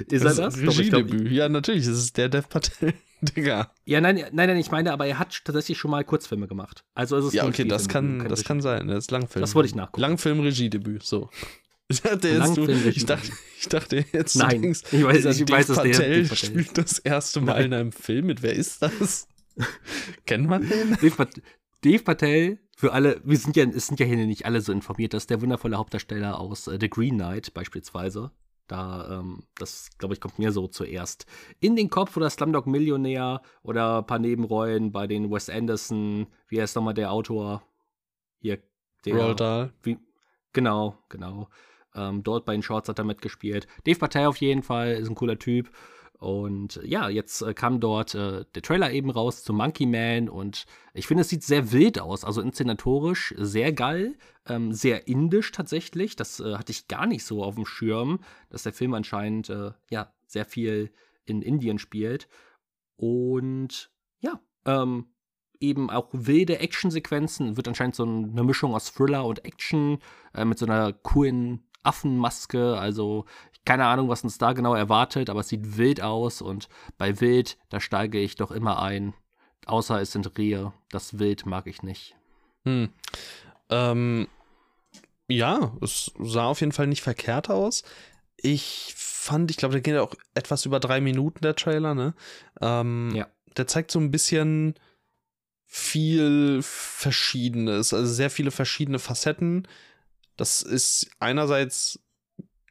ist das er das? Regiedebüt. Ja, natürlich, es ist der Dev Patel. Digga. Ja, nein, nein, nein, ich meine, aber er hat tatsächlich schon mal Kurzfilme gemacht. Also ist es Ja, okay, das kann, das kann sein. Das ist Langfilm. Das wollte ich nachgucken. Langfilm-Regiedebüt, so. Ich dachte, jetzt, du, ich, dachte, ich dachte jetzt, Nein, denkst, ich weiß, ich Dave weiß, Patel, Patel spielt das erste Mal Nein. in einem Film mit. Wer ist das? Kennt man den? Dave, Pat Dave Patel für alle, wir sind ja, es sind ja hier nicht alle so informiert, dass der wundervolle Hauptdarsteller aus äh, The Green Knight beispielsweise, da, ähm, das glaube ich, kommt mir so zuerst in den Kopf oder Slumdog Millionär oder ein paar Nebenrollen bei den Wes Anderson, wie heißt nochmal der Autor? Hier, der. Roald Dahl. Wie, genau, genau. Ähm, dort bei den Shorts hat er mitgespielt. Dave Patel auf jeden Fall, ist ein cooler Typ. Und ja, jetzt äh, kam dort äh, der Trailer eben raus zu Monkey Man und ich finde, es sieht sehr wild aus, also inszenatorisch sehr geil, ähm, sehr indisch tatsächlich. Das äh, hatte ich gar nicht so auf dem Schirm, dass der Film anscheinend äh, ja sehr viel in Indien spielt. Und ja, ähm, eben auch wilde Actionsequenzen, wird anscheinend so eine Mischung aus Thriller und Action äh, mit so einer coolen Affenmaske. Also keine Ahnung, was uns da genau erwartet, aber es sieht wild aus und bei Wild, da steige ich doch immer ein. Außer es sind Rehe. Das Wild mag ich nicht. Hm. Ähm, ja, es sah auf jeden Fall nicht verkehrt aus. Ich fand, ich glaube, der geht ja auch etwas über drei Minuten, der Trailer, ne? Ähm, Ja. Der zeigt so ein bisschen viel Verschiedenes, also sehr viele verschiedene Facetten. Das ist einerseits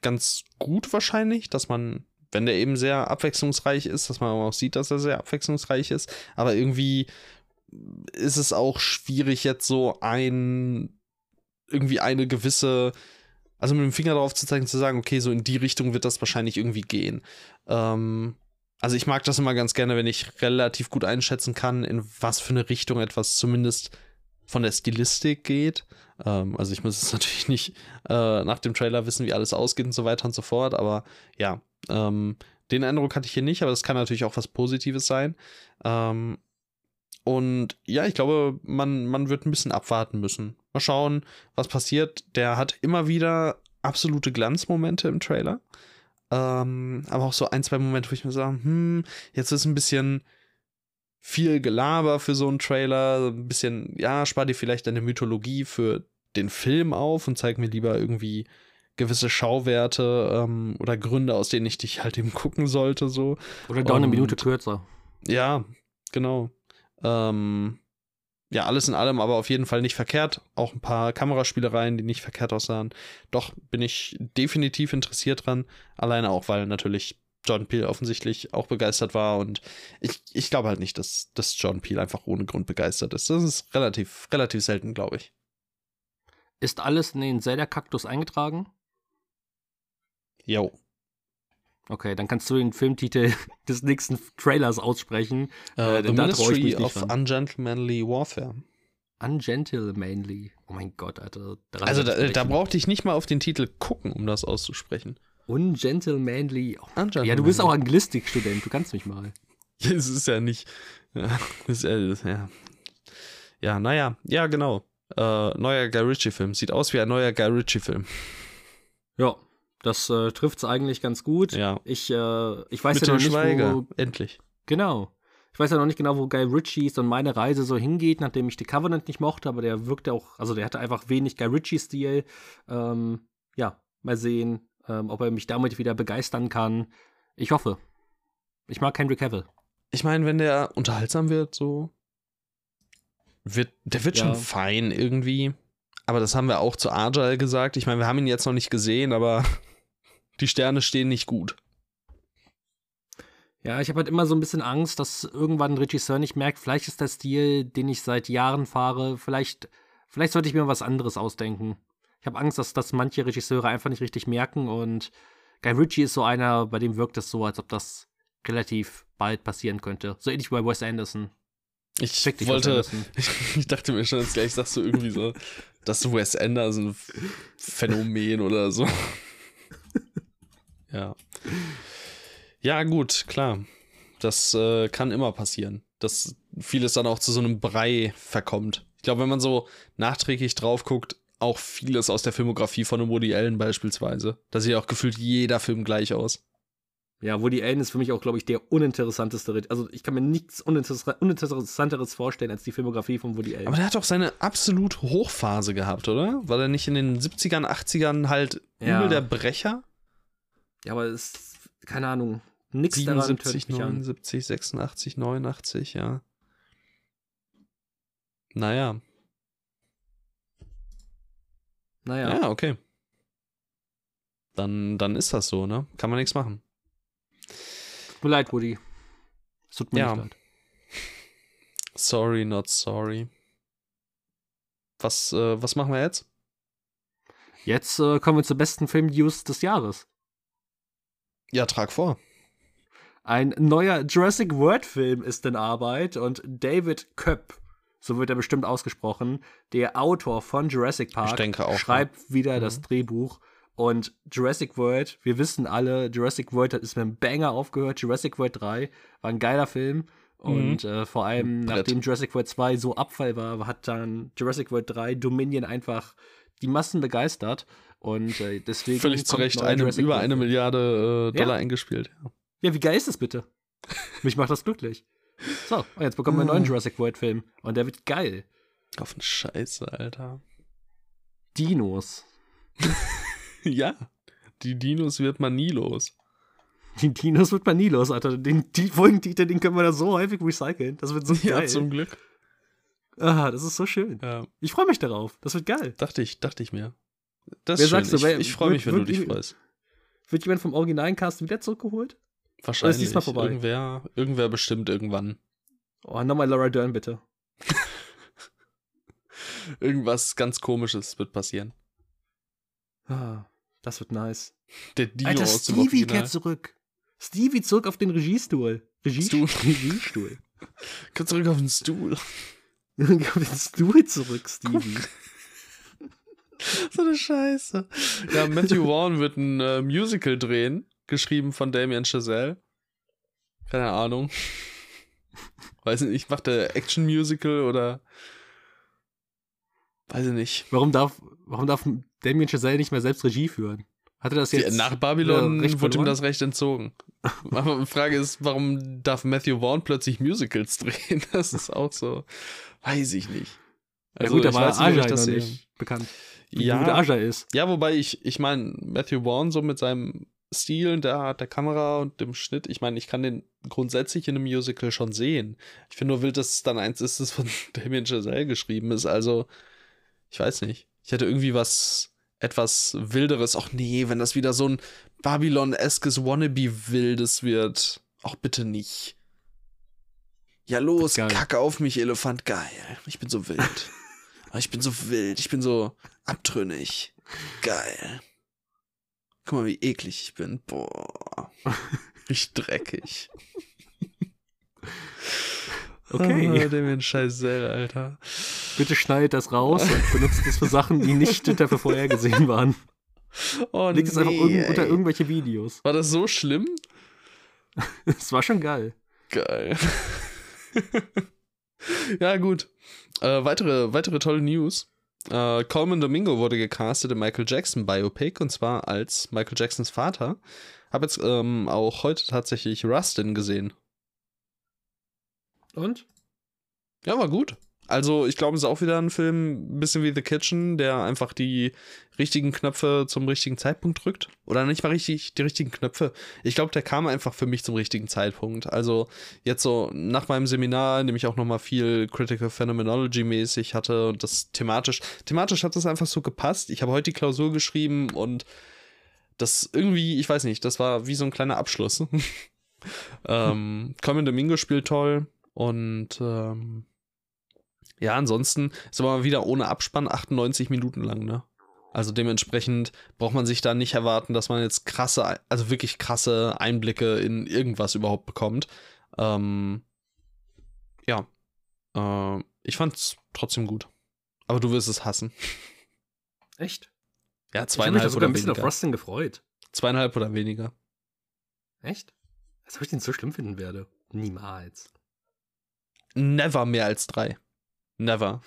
ganz gut wahrscheinlich, dass man, wenn der eben sehr abwechslungsreich ist, dass man auch sieht, dass er sehr abwechslungsreich ist. Aber irgendwie ist es auch schwierig, jetzt so ein, irgendwie eine gewisse, also mit dem Finger darauf zu zeigen, zu sagen, okay, so in die Richtung wird das wahrscheinlich irgendwie gehen. Ähm, also ich mag das immer ganz gerne, wenn ich relativ gut einschätzen kann, in was für eine Richtung etwas zumindest von der Stilistik geht. Ähm, also ich muss jetzt natürlich nicht äh, nach dem Trailer wissen, wie alles ausgeht und so weiter und so fort, aber ja, ähm, den Eindruck hatte ich hier nicht, aber das kann natürlich auch was Positives sein. Ähm, und ja, ich glaube, man, man wird ein bisschen abwarten müssen. Mal schauen, was passiert. Der hat immer wieder absolute Glanzmomente im Trailer. Ähm, aber auch so ein, zwei Momente, wo ich mir sage, hm, jetzt ist ein bisschen viel Gelaber für so einen Trailer. Ein bisschen, ja, spar dir vielleicht deine Mythologie für den Film auf und zeig mir lieber irgendwie gewisse Schauwerte ähm, oder Gründe, aus denen ich dich halt eben gucken sollte, so. Oder doch eine Minute kürzer. Ja, genau. Ähm, ja, alles in allem aber auf jeden Fall nicht verkehrt. Auch ein paar Kameraspielereien, die nicht verkehrt aussahen. Doch bin ich definitiv interessiert dran. Alleine auch, weil natürlich John Peel offensichtlich auch begeistert war. Und ich, ich glaube halt nicht, dass, dass John Peel einfach ohne Grund begeistert ist. Das ist relativ, relativ selten, glaube ich. Ist alles in den Zelda-Kaktus eingetragen? Jo. Okay, dann kannst du den Filmtitel des nächsten Trailers aussprechen. Äh, Äh, The da Ministry of dran. Ungentlemanly Warfare. Ungentlemanly. Oh mein Gott, Alter. Also da, da brechen. brauchte ich nicht mal auf den Titel gucken, um das auszusprechen. Ungentlemanly. Oh, Ungentlemanly. ja, du bist auch Anglistik-Student. Du kannst mich mal. Es ist ja nicht. Ja, ist ja, ja. ja, naja, ja, genau. Äh, neuer Guy Ritchie-Film. Sieht aus wie ein neuer Guy Ritchie-Film. Ja, das äh, trifft es eigentlich ganz gut. Ja. Ich, äh, ich weiß Mit ja noch nicht, Schweiger. wo, Endlich. Genau. Ich weiß ja noch nicht genau, wo Guy Ritchies und meine Reise so hingeht, nachdem ich The Covenant nicht mochte, aber der wirkte auch, also der hatte einfach wenig Guy Ritchie-Stil. Ähm, ja, mal sehen, ähm, ob er mich damit wieder begeistern kann. Ich hoffe. Ich mag Henry Cavill. Ich meine, wenn der unterhaltsam wird, so. Wird, der wird Ja. schon fein irgendwie. Aber das haben wir auch zu Agile gesagt. Ich meine, wir haben ihn jetzt noch nicht gesehen, aber die Sterne stehen nicht gut. Ja, ich habe halt immer so ein bisschen Angst, dass irgendwann ein Regisseur nicht merkt, vielleicht ist der Stil, den ich seit Jahren fahre, vielleicht, vielleicht sollte ich mir was anderes ausdenken. Ich habe Angst, dass das manche Regisseure einfach nicht richtig merken und Guy Ritchie ist so einer, bei dem wirkt es so, als ob das relativ bald passieren könnte. So ähnlich wie bei Wes Anderson. Ich wollte, ich dachte mir schon, jetzt gleich sagst du irgendwie so, das Wes Anderson Phänomen oder so. ja. Ja, gut, klar. Das äh, kann immer passieren, dass vieles dann auch zu so einem Brei verkommt. Ich glaube, wenn man so nachträglich drauf guckt, auch vieles aus der Filmografie von Woody Allen beispielsweise. Da sieht auch gefühlt jeder Film gleich aus. Ja, Woody Allen ist für mich auch, glaube ich, der uninteressanteste. Also ich kann mir nichts Uninteress Uninteressanteres vorstellen als die Filmografie von Woody Allen. Aber der hat doch seine absolut Hochphase gehabt, oder? War der nicht in den 70ern, 80ern halt Ja. übel der Brecher? ja, aber es ist, keine Ahnung, daran tönt 77, mich an. 79, 86, 89, ja. Naja, Naja. ja, okay. Dann, dann ist das so, ne? Kann man nichts machen. Tut mir leid, Woody. Es tut mir Ja. nicht leid. Sorry, not sorry. Was, äh, was machen wir jetzt? Jetzt äh, kommen wir zur besten Film-News des Jahres. Ja, trag vor. Ein neuer Jurassic World-Film ist in Arbeit und David Köpp, so wird er bestimmt ausgesprochen, der Autor von Jurassic Park, auch, schreibt wieder Mhm. das Drehbuch. Und Jurassic World, wir wissen alle, Jurassic World hat ist mit einem Banger aufgehört. Jurassic World 3 war ein geiler Film. Und äh, vor allem, Mhm. Nachdem Jurassic World 2 so Abfall war, hat dann Jurassic World 3 Dominion einfach die Massen begeistert. Und äh, deswegen. Völlig zu Recht eine, über eine. Milliarde äh, Ja. Dollar eingespielt. Ja. Ja, wie geil ist das bitte? Mich macht das glücklich. So, und jetzt bekommen wir einen neuen Ah. Jurassic World Film. Und der wird geil. Auf den Scheiße, Alter. Dinos. ja, die Dinos wird man nie los. Die Dinos wird man nie los, Alter. Den die Folgentitel, den können wir da so häufig recyceln. Das wird so Ja, geil. zum Glück. ah, das ist so schön. Ja, Ich freue mich darauf. Das wird geil. dachte ich, dachte ich mir. Das Wer ist schön. sagst du, ich ich freue mich, wenn wird- du dich freust. Wird jemand vom originalen Cast wieder zurückgeholt? Wahrscheinlich. diesmal vorbei? Irgendwer, irgendwer bestimmt irgendwann. Oh, nochmal Laura Dern, bitte. Irgendwas ganz komisches wird passieren. Ah, das wird nice. Der Dino Alter, aus dem Stevie Original. kehrt zurück. Stevie zurück auf den Regiestuhl. Regiestuhl. Stuhl. Regiestuhl. Komm zurück auf den Stuhl. auf den Stuhl zurück, Stevie. so eine Scheiße. Ja, Matthew Vaughn wird ein äh, Musical drehen, geschrieben von Damien Chazelle. Keine Ahnung. Weiß nicht, macht er Action-Musical oder. Weiß ich nicht. Warum darf, warum darf Damien Chazelle nicht mehr selbst Regie führen? Hat er das jetzt? Die, nach Babylon wurde ihm das Recht entzogen. Aber die Frage ist, warum darf Matthew Vaughn plötzlich Musicals drehen? Das ist auch so. Weiß ich nicht. ja gut, da ich war weiß nicht, ich noch nicht bekannt. Wie Ja. gut Ajay ist. Ja, wobei ich, ich meine, Matthew Vaughn so mit seinem Stil und der Art der Kamera und dem Schnitt, ich meine, ich kann den grundsätzlich in einem Musical schon sehen. Ich finde nur wild, dass es dann eins ist, das von Damien Chazelle geschrieben ist. Also, ich weiß nicht. Ich hätte irgendwie was etwas wilderes. Ach nee, wenn das wieder so ein Babylon-eskes Wannabe-Wildes wird. Auch bitte nicht. Ja, los, kacke auf mich, Elefant, geil. Ich bin so wild. Ich bin so wild, ich bin so abtrünnig. Geil. Guck mal, wie eklig ich bin. Boah. Richtig dreckig. Okay. Ah, Damien Chazelle, Alter. Bitte schneidet das raus und benutzt es für Sachen, die nicht dafür vorhergesehen waren. Oh, Legt es einfach nee, irgend, unter irgendwelche Videos. War das so schlimm? Es war schon geil. Geil. ja, gut. Äh, weitere, weitere tolle News. Äh, Coleman Domingo wurde gecastet im Michael Jackson Biopic und zwar als Michael Jacksons Vater. Hab jetzt ähm, auch heute tatsächlich Rustin gesehen. Und? Ja, war gut. Also, ich glaube, es ist auch wieder ein Film, ein bisschen wie The Kitchen, der einfach die richtigen Knöpfe zum richtigen Zeitpunkt drückt. Oder nicht mal richtig die richtigen Knöpfe. Ich glaube, der kam einfach für mich zum richtigen Zeitpunkt. Also, jetzt so nach meinem Seminar, in dem ich auch nochmal viel Critical Phenomenology mäßig hatte und das thematisch, thematisch hat das einfach so gepasst. Ich habe heute die Klausur geschrieben und das irgendwie, ich weiß nicht, das war wie so ein kleiner Abschluss. ähm, Common Domingo spielt toll und ähm, ja, ansonsten ist aber mal wieder ohne Abspann 98 Minuten lang, ne? Also dementsprechend braucht man sich da nicht erwarten, dass man jetzt krasse, also wirklich krasse Einblicke in irgendwas überhaupt bekommt. Ähm, ja. Äh, ich fand's trotzdem gut. Aber du wirst es hassen. Echt? Ja, Ich habe mich zweieinhalb sogar oder ein bisschen auf weniger. Rustin gefreut. Zweieinhalb oder weniger. Echt? Als ob ich den so schlimm finden werde. Niemals. Never mehr als drei. Never.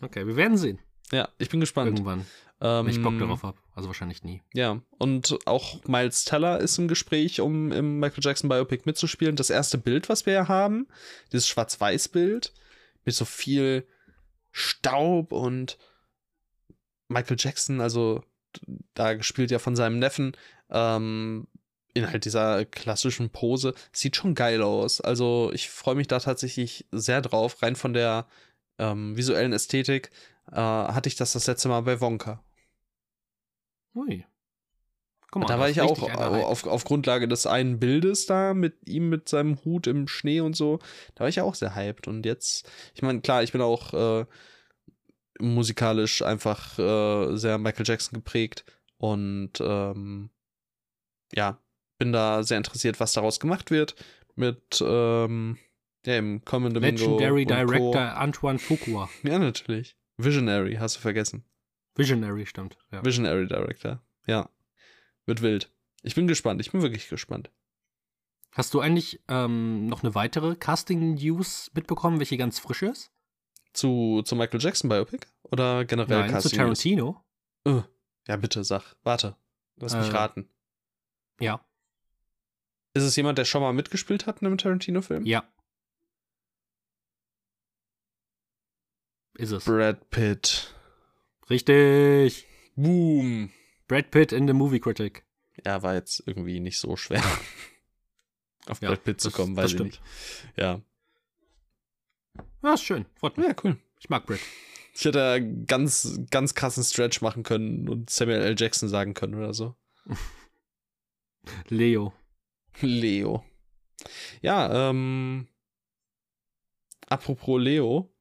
Okay, wir werden sehen. Ja, ich bin gespannt. Irgendwann. Ähm, Wenn ich Bock darauf habe. Also wahrscheinlich nie. Ja, und auch Miles Teller ist im Gespräch, um im Michael Jackson Biopic mitzuspielen. Das erste Bild, was wir ja haben, dieses Schwarz-Weiß-Bild mit so viel Staub und Michael Jackson, also da gespielt ja von seinem Neffen, ähm, in halt dieser klassischen Pose, sieht schon geil aus. Also ich freue mich da tatsächlich sehr drauf. Rein von der ähm, visuellen Ästhetik äh, hatte ich das das letzte Mal bei Wonka. Ui. Guck mal, da war ich auch auf, auf Grundlage des einen Bildes da mit ihm mit seinem Hut im Schnee und so. Da war ich ja auch sehr hyped. Und jetzt, ich meine, klar, ich bin auch äh, musikalisch einfach äh, sehr Michael Jackson geprägt. Und ähm, ja, bin da sehr interessiert, was daraus gemacht wird. Mit ähm, ja, im Common Domingo. Legendary und Co. Director Antoine Fuqua. Ja, natürlich. Visionary, hast du vergessen. Visionary, stimmt. Ja. Visionary Director. Ja. Wird wild. Ich bin gespannt. Ich bin wirklich gespannt. Hast du eigentlich ähm, noch eine weitere Casting-News mitbekommen, welche ganz frisch ist? Zu, zu Michael Jackson Biopic? Oder generell Nein, zu Casting News? Tarantino. Ja, bitte, sag. Warte. Lass mich Äh. raten. Ja. Ist es jemand, der schon mal mitgespielt hat in einem Tarantino-Film? Ja. Ist es. Brad Pitt. Richtig. Boom. Brad Pitt in the Movie Critic. Ja, war jetzt irgendwie nicht so schwer. Auf Ja, Brad Pitt zu kommen, weiß ich stimmt. nicht. Ja. Ja, ist schön. Freut mich. Ja, cool. Ich mag Brad. Ich hätte da ganz, ganz krassen Stretch machen können und Samuel L. Jackson sagen können oder so. Leo. Leo. Ja, ähm. Apropos Leo.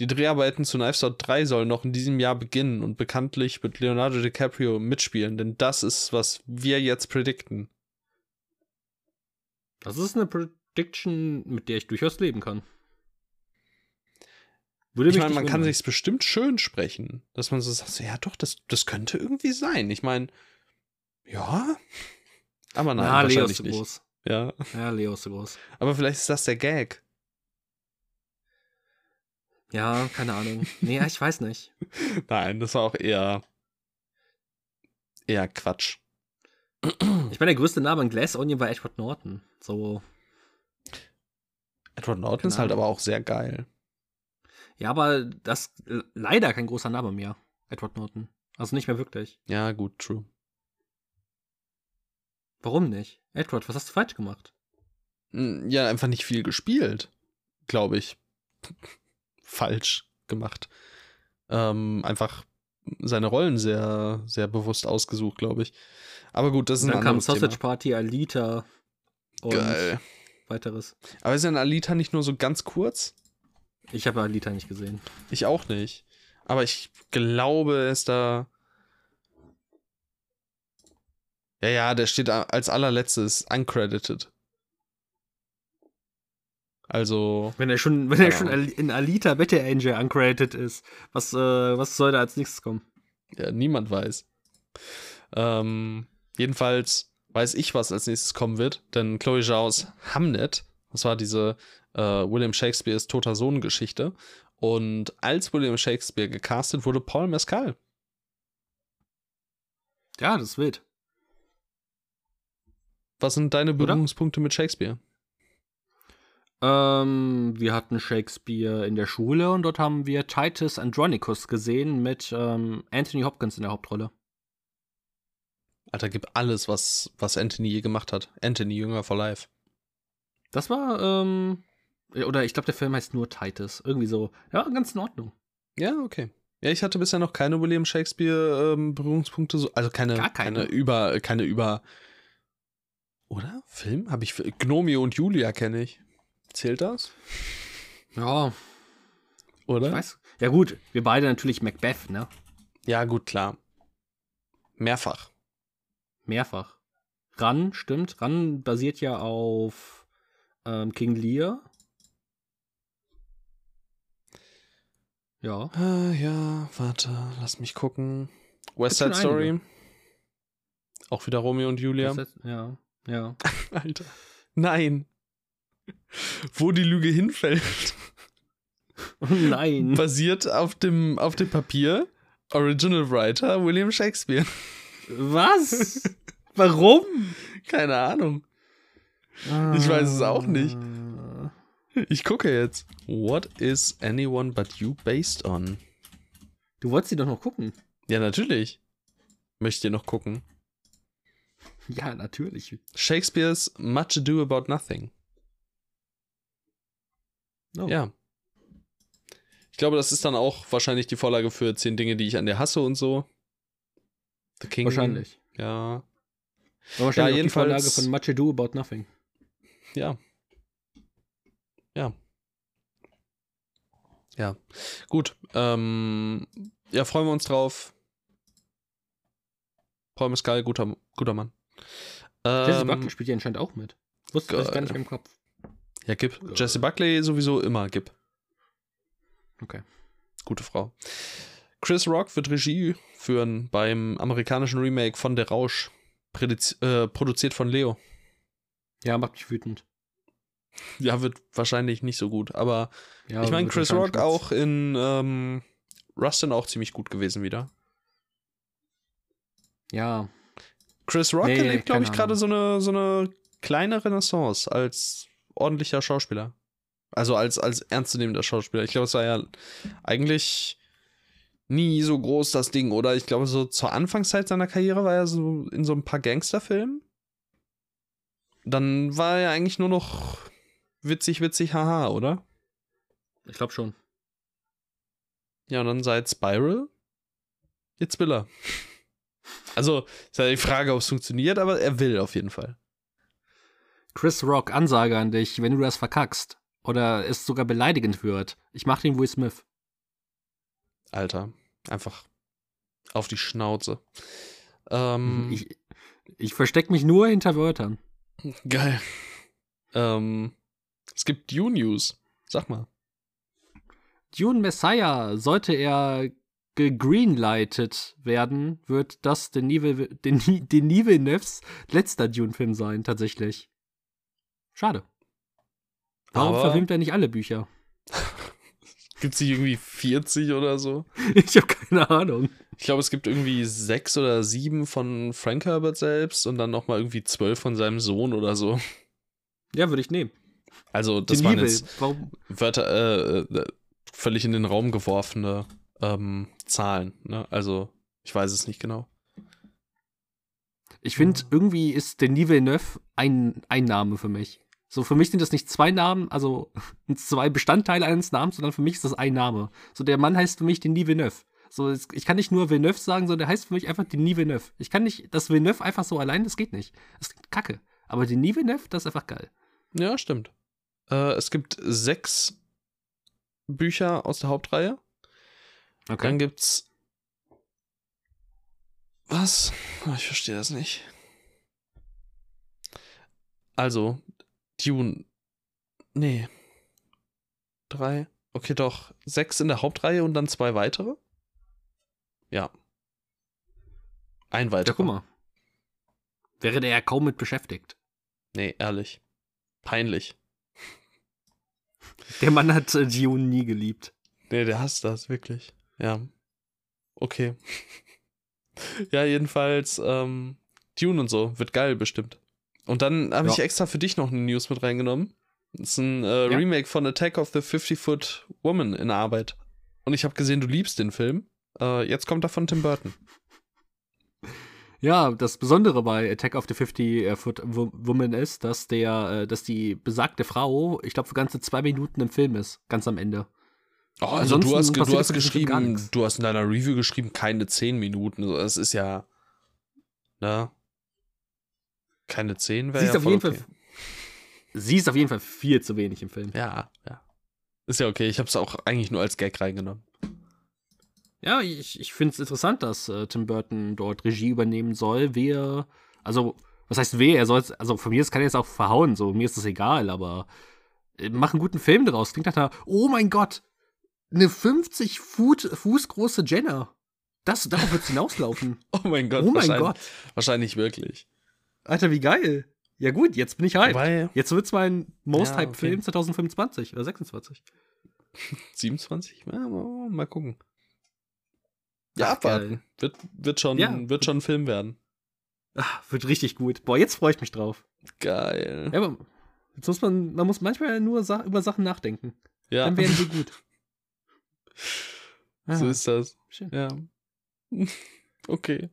Die Dreharbeiten zu Knives Out 3 sollen noch in diesem Jahr beginnen und bekanntlich wird Leonardo DiCaprio mitspielen, denn das ist, was wir jetzt predikten. Das ist eine Prediction, mit der ich durchaus leben kann. Würde Ich meine, man kann sich's bestimmt schön sprechen, dass man so sagt, ja doch, das, das könnte irgendwie sein. Ich meine, ja, aber nein, Ja, Leo ist zu nicht. groß. Ja, Ja, Leo ist zu groß. aber vielleicht ist das der Gag. Ja, keine Ahnung. Nee, ich weiß nicht. Nein, das war auch eher eher Quatsch. Ich meine, der größte Name in Glass Onion war Edward Norton. So. Edward Norton Keine ist halt Ahnung. aber auch sehr geil. Ja, aber das leider kein großer Name mehr. Edward Norton. Also nicht mehr wirklich. Ja, gut, true. Warum nicht? Edward, was hast du falsch gemacht? Hm, Ja, einfach nicht viel gespielt, glaube ich. Falsch gemacht. Ähm, einfach seine Rollen sehr, sehr bewusst ausgesucht, glaube ich. Aber gut, das ist Und ein dann kam Sausage Thema. Party, Alita und Geil. weiteres. Aber ist ein Alita nicht nur so ganz kurz? Ich habe Alita nicht gesehen. Ich auch nicht. Aber ich glaube, er ist da. Ja, ja, der steht als allerletztes uncredited. Also, Wenn er schon, wenn er schon in Alita Battle Angel uncredited ist, was, äh, was soll da als nächstes kommen? ja, niemand weiß. Ähm, jedenfalls weiß ich, was als nächstes kommen wird, denn Chloe Zhao's Hamnet, das war diese äh, William Shakespeares toter Sohn-Geschichte. Und als William Shakespeare gecastet wurde, Paul Mescal. Ja, das ist wild. Was sind deine Berührungspunkte mit Shakespeare? Ähm, wir hatten Shakespeare in der Schule und dort haben wir Titus Andronicus gesehen mit ähm, Anthony Hopkins in der Hauptrolle. Alter, gib alles, was, was Anthony je gemacht hat. Anthony, Jünger for Life. Das war, ähm, oder ich glaube, der Film heißt nur Titus. Irgendwie so. Ja, ganz in Ordnung. Ja, okay. Ja, ich hatte bisher noch keine William Shakespeare ähm, also keine, Gar keine? keine über, keine über. Oder? Film? Habe ich. Gnomio und Julia kenne ich. Zählt das? Ja, Oder? ich weiß. Ja, gut, wir beide natürlich Macbeth, ne? Ja, gut, klar. Mehrfach. Mehrfach. Ran, stimmt. Ran basiert ja auf ähm, King Lear. Ja. Ah, ja, warte, lass mich gucken. West Side Story. einige. Auch wieder Romeo und Julia. Heißt, ja. Ja. Alter. Nein. Wo die Lüge hinfällt. Nein. basiert auf dem, auf dem Papier Original Writer William Shakespeare. Was? Warum? Keine Ahnung. Ich weiß es auch nicht. Ah. Ich gucke jetzt. What is anyone but you based on? Du wolltest sie doch noch gucken. Ja, natürlich. Möchte ihr noch gucken. Ja, natürlich. Shakespeares Much Ado About Nothing. Oh. Ja. Ich glaube, das ist dann auch wahrscheinlich die Vorlage für zehn Dinge, die ich an dir hasse und so. The King. Wahrscheinlich. Ja. War wahrscheinlich Ja, auch die jedenfalls- Vorlage von Much Ado About Nothing. Ja. Ja. Ja. Gut. Ähm, ja, freuen wir uns drauf. Paul Mescal, guter, guter Mann. Jesse Ähm, Buckley spielt ja anscheinend auch mit. Wusste ich gar nicht im Kopf. ja, gib. Jesse Buckley sowieso immer, gib. Okay. Gute Frau. Chris Rock wird Regie führen beim amerikanischen Remake von Der Rausch. Äh, produziert von Leo. Ja, macht mich wütend. Ja, wird wahrscheinlich nicht so gut, aber Ja, ich meine, Chris Rock auch in ähm, Rustin auch ziemlich gut gewesen wieder. Ja. Chris Rock Nee, erlebt, glaube ich, gerade so eine, so eine kleine Renaissance als ordentlicher Schauspieler. Also als, als ernstzunehmender Schauspieler. Ich glaube, es war ja eigentlich nie so groß das Ding, oder? Ich glaube, so zur Anfangszeit seiner Karriere war er so in so ein paar Gangsterfilmen. Dann war er eigentlich nur noch witzig, witzig, haha, oder? Ich glaube schon. Ja, und dann seit Spiral, jetzt will er. Also, ist ja die Frage, ob es funktioniert, aber er will auf jeden Fall. Chris Rock, Ansage an dich, wenn du das verkackst oder es sogar beleidigend wird, ich mach den Will Smith. Alter, einfach auf die Schnauze. Ähm, Ich, ich versteck mich nur hinter Wörtern. geil. Ähm, es gibt Dune News. Sag mal. Dune Messiah, sollte er gegreenlightet werden, wird das Denis Denis Denis Villeneuves letzter Dune-Film sein, tatsächlich. Schade. Warum Aber- verfilmt er nicht alle Bücher? Gibt es nicht irgendwie 40 oder so? Ich habe keine Ahnung. Ich glaube, es gibt irgendwie sechs oder sieben von Frank Herbert selbst und dann nochmal irgendwie zwölf von seinem Sohn oder so. Ja, würde ich nehmen. Also, das Denis waren Vil- jetzt Warum? Wörter, äh, äh, völlig in den Raum geworfene ähm, Zahlen. Ne? Also, ich weiß es nicht genau. Ich finde, irgendwie ist Denis Villeneuve ein, ein Name für mich. So, für mich sind das nicht zwei Namen, also zwei Bestandteile eines Namens, sondern für mich ist das ein Name. So, der Mann heißt für mich Denis Villeneuve. So, ich kann nicht nur Villeneuve sagen, sondern der heißt für mich einfach Denis Villeneuve. Ich kann nicht, das Villeneuve einfach so allein, das geht nicht. Das klingt kacke. Aber Denis Villeneuve, das ist einfach geil. Ja, stimmt. Äh, es gibt sechs Bücher aus der Hauptreihe. Dann gibt's. Was? Oh, Ich verstehe das nicht. Also, Dune. Nee. Drei. Okay, doch. Sechs in der Hauptreihe und dann zwei weitere? Ja. Ein Ja, weiterer. guck mal. Wäre der ja kaum mit beschäftigt. Nee, ehrlich. Peinlich. Der Mann hat äh, Dune nie geliebt. Nee, der hasst das, wirklich. Ja. Okay. ja, jedenfalls, ähm, Dune und so, wird geil bestimmt. Und dann habe Ja. ich extra für dich noch eine News mit reingenommen. Das ist ein äh, Ja. Remake von Attack of the 50-Foot Woman in Arbeit. Und ich habe gesehen, du liebst den Film. Äh, jetzt kommt er von Tim Burton. Ja, das Besondere bei Attack of the 50 äh, Foot Wo- Woman ist, dass der, äh, dass die besagte Frau, ich glaube, für ganze zwei Minuten im Film ist, ganz am Ende. Oh, also du hast, du hast geschrieben, du hast in deiner Review geschrieben, keine 10 Minuten. Das ist ja, ne? Keine 10 wäre Sie ja ist auf jeden okay. Fall, sie ist auf jeden Fall viel zu wenig im Film. Ja, ja. Ist ja okay. Ich habe es auch eigentlich nur als Gag reingenommen. Ja, ich, ich finde es interessant, dass äh, Tim Burton dort Regie übernehmen soll. Wer, also, was heißt wer? Er soll also von mir kann er jetzt auch verhauen, so, mir ist das egal, aber äh, mach einen guten Film draus. Klingt nach einer, oh mein Gott, eine 50 Fuß, Fuß große Jenner. Das, darauf wird es hinauslaufen. Oh mein Gott. oh mein wahrscheinlich, Gott. Wahrscheinlich wirklich. Alter, wie geil. Ja gut, jetzt bin ich hyped. Wobei, Jetzt wird's mein Most Ja, Hyped okay. Film 2025 oder 26. 27? Ja, mal, mal gucken. Ja, Ach, abwarten. geil. Wird, wird, schon, Ja. wird schon ein Film werden. Ah, wird richtig gut. Boah, jetzt freue ich mich drauf. Geil. Ja, aber jetzt muss man, man muss manchmal nur Sa über Sachen nachdenken. Ja, Dann werden sie gut. so Ah, ist das. schön. Ja. Okay.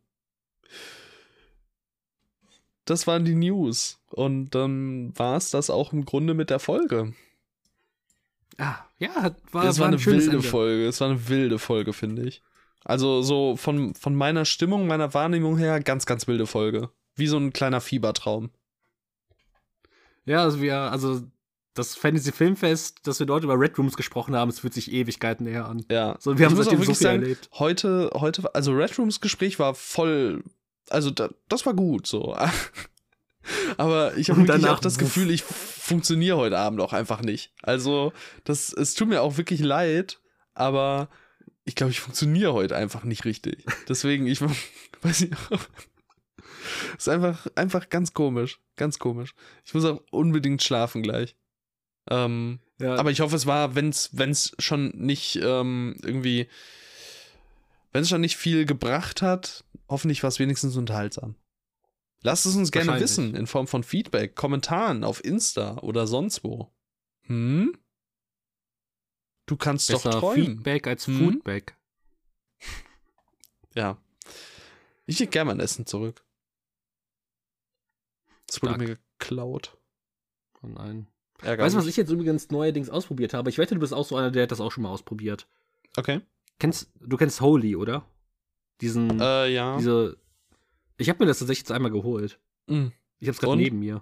Das waren die News. Und dann war es das auch im Grunde mit der Folge. Ah, ja, war, es war war ein eine wilde Ende. Folge. Es war eine wilde Folge, finde ich. Also so von, von meiner Stimmung, meiner Wahrnehmung her, ganz, ganz wilde Folge. Wie so ein kleiner Fiebertraum. Ja, also wir, also das Fantasy Filmfest, dass wir dort über Red Rooms gesprochen haben, es fühlt sich Ewigkeiten näher an. Ja. So, wir haben Ich seitdem so wirklich viel sagen, erlebt. Heute, heute, also Red Rooms Gespräch war voll, also da, das war gut so. Aber ich habe wirklich danach auch das. Gefühl, ich funktioniere heute Abend auch einfach nicht. Also, das, es tut mir auch wirklich leid, aber ich glaube, ich funktioniere heute einfach nicht richtig. Deswegen, ich weiß nicht. ist einfach, einfach ganz komisch. Ganz komisch. Ich muss auch unbedingt schlafen gleich. Ähm, Ja, aber ich hoffe, es war, wenn es schon nicht ähm, irgendwie, wenn es schon nicht viel gebracht hat, hoffentlich war es wenigstens unterhaltsam. Lasst es uns gerne wissen in Form von Feedback, Kommentaren auf Insta oder sonst wo. Hm? Du kannst doch Besser träumen. Feedback als Hm? Foodback. Ja. Ich hätte gerne mein Essen zurück. Das wurde Stark. mir geklaut. Oh nein. Ärgerlich. Weißt du, was ich jetzt übrigens neuerdings ausprobiert habe? Ich wette, du bist auch so einer, der hat das auch schon mal ausprobiert. Okay. Kennst, du kennst Holy, oder? Diesen, Äh, ja. diese. Ich habe mir das tatsächlich jetzt einmal geholt. Mm. Ich habe es gerade neben mir.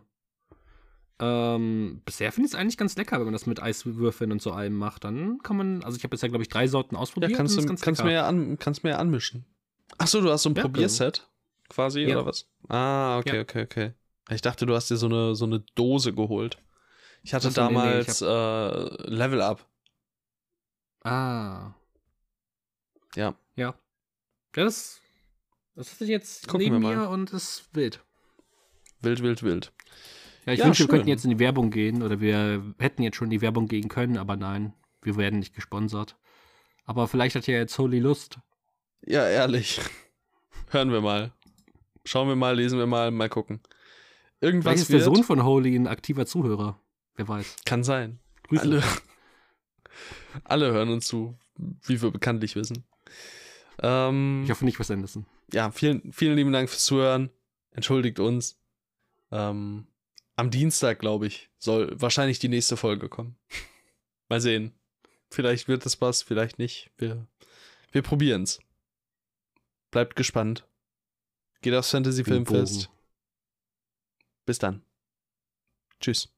Ähm, bisher finde ich es eigentlich ganz lecker, wenn man das mit Eiswürfeln und so allem macht. Dann kann man, also ich habe bisher, glaube ich, drei Sorten Ja, ausprobiert. kannst und du kannst mir ja, an, kannst mir ja anmischen. Achso, du hast so ein Ja, Probierset quasi, Ja. oder was? Ah, okay, Ja. okay, okay. Ich dachte, du hast dir so eine, so eine Dose geholt. Ich hatte Ach so, nee, nee, damals ich äh, Level Up. Ah. Ja. Ja. Ja, das, das ist jetzt Gucken neben mir und ist wild. Wild, wild, wild. Ja, ich Ja, wünschte, wir könnten jetzt in die Werbung gehen oder wir hätten jetzt schon in die Werbung gehen können, aber nein, wir werden nicht gesponsert. Aber vielleicht hat ja jetzt Holy Lust. Ja, ehrlich. Hören wir mal. Schauen wir mal, lesen wir mal, mal gucken. Vielleicht Irgendwas ist der wird, Sohn von Holy ein aktiver Zuhörer. Wer weiß. kann sein. Grüße. Alle, alle hören uns zu, wie wir bekanntlich wissen. Ähm, Ich hoffe nicht, was Anderson. ja, vielen, vielen lieben Dank fürs Zuhören. Entschuldigt uns. Ähm, am Dienstag, glaube ich, soll wahrscheinlich die nächste Folge kommen. Mal sehen. Vielleicht wird es was, vielleicht nicht. Wir, wir probieren's. Bleibt gespannt. Geht aufs Fantasy Filmfest. Bis dann. Tschüss.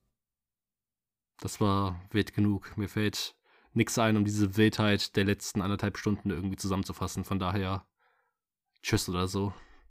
Das war wild genug. Mir fällt nichts ein, um diese Wildheit der letzten anderthalb Stunden irgendwie zusammenzufassen. Von daher, tschüss oder so.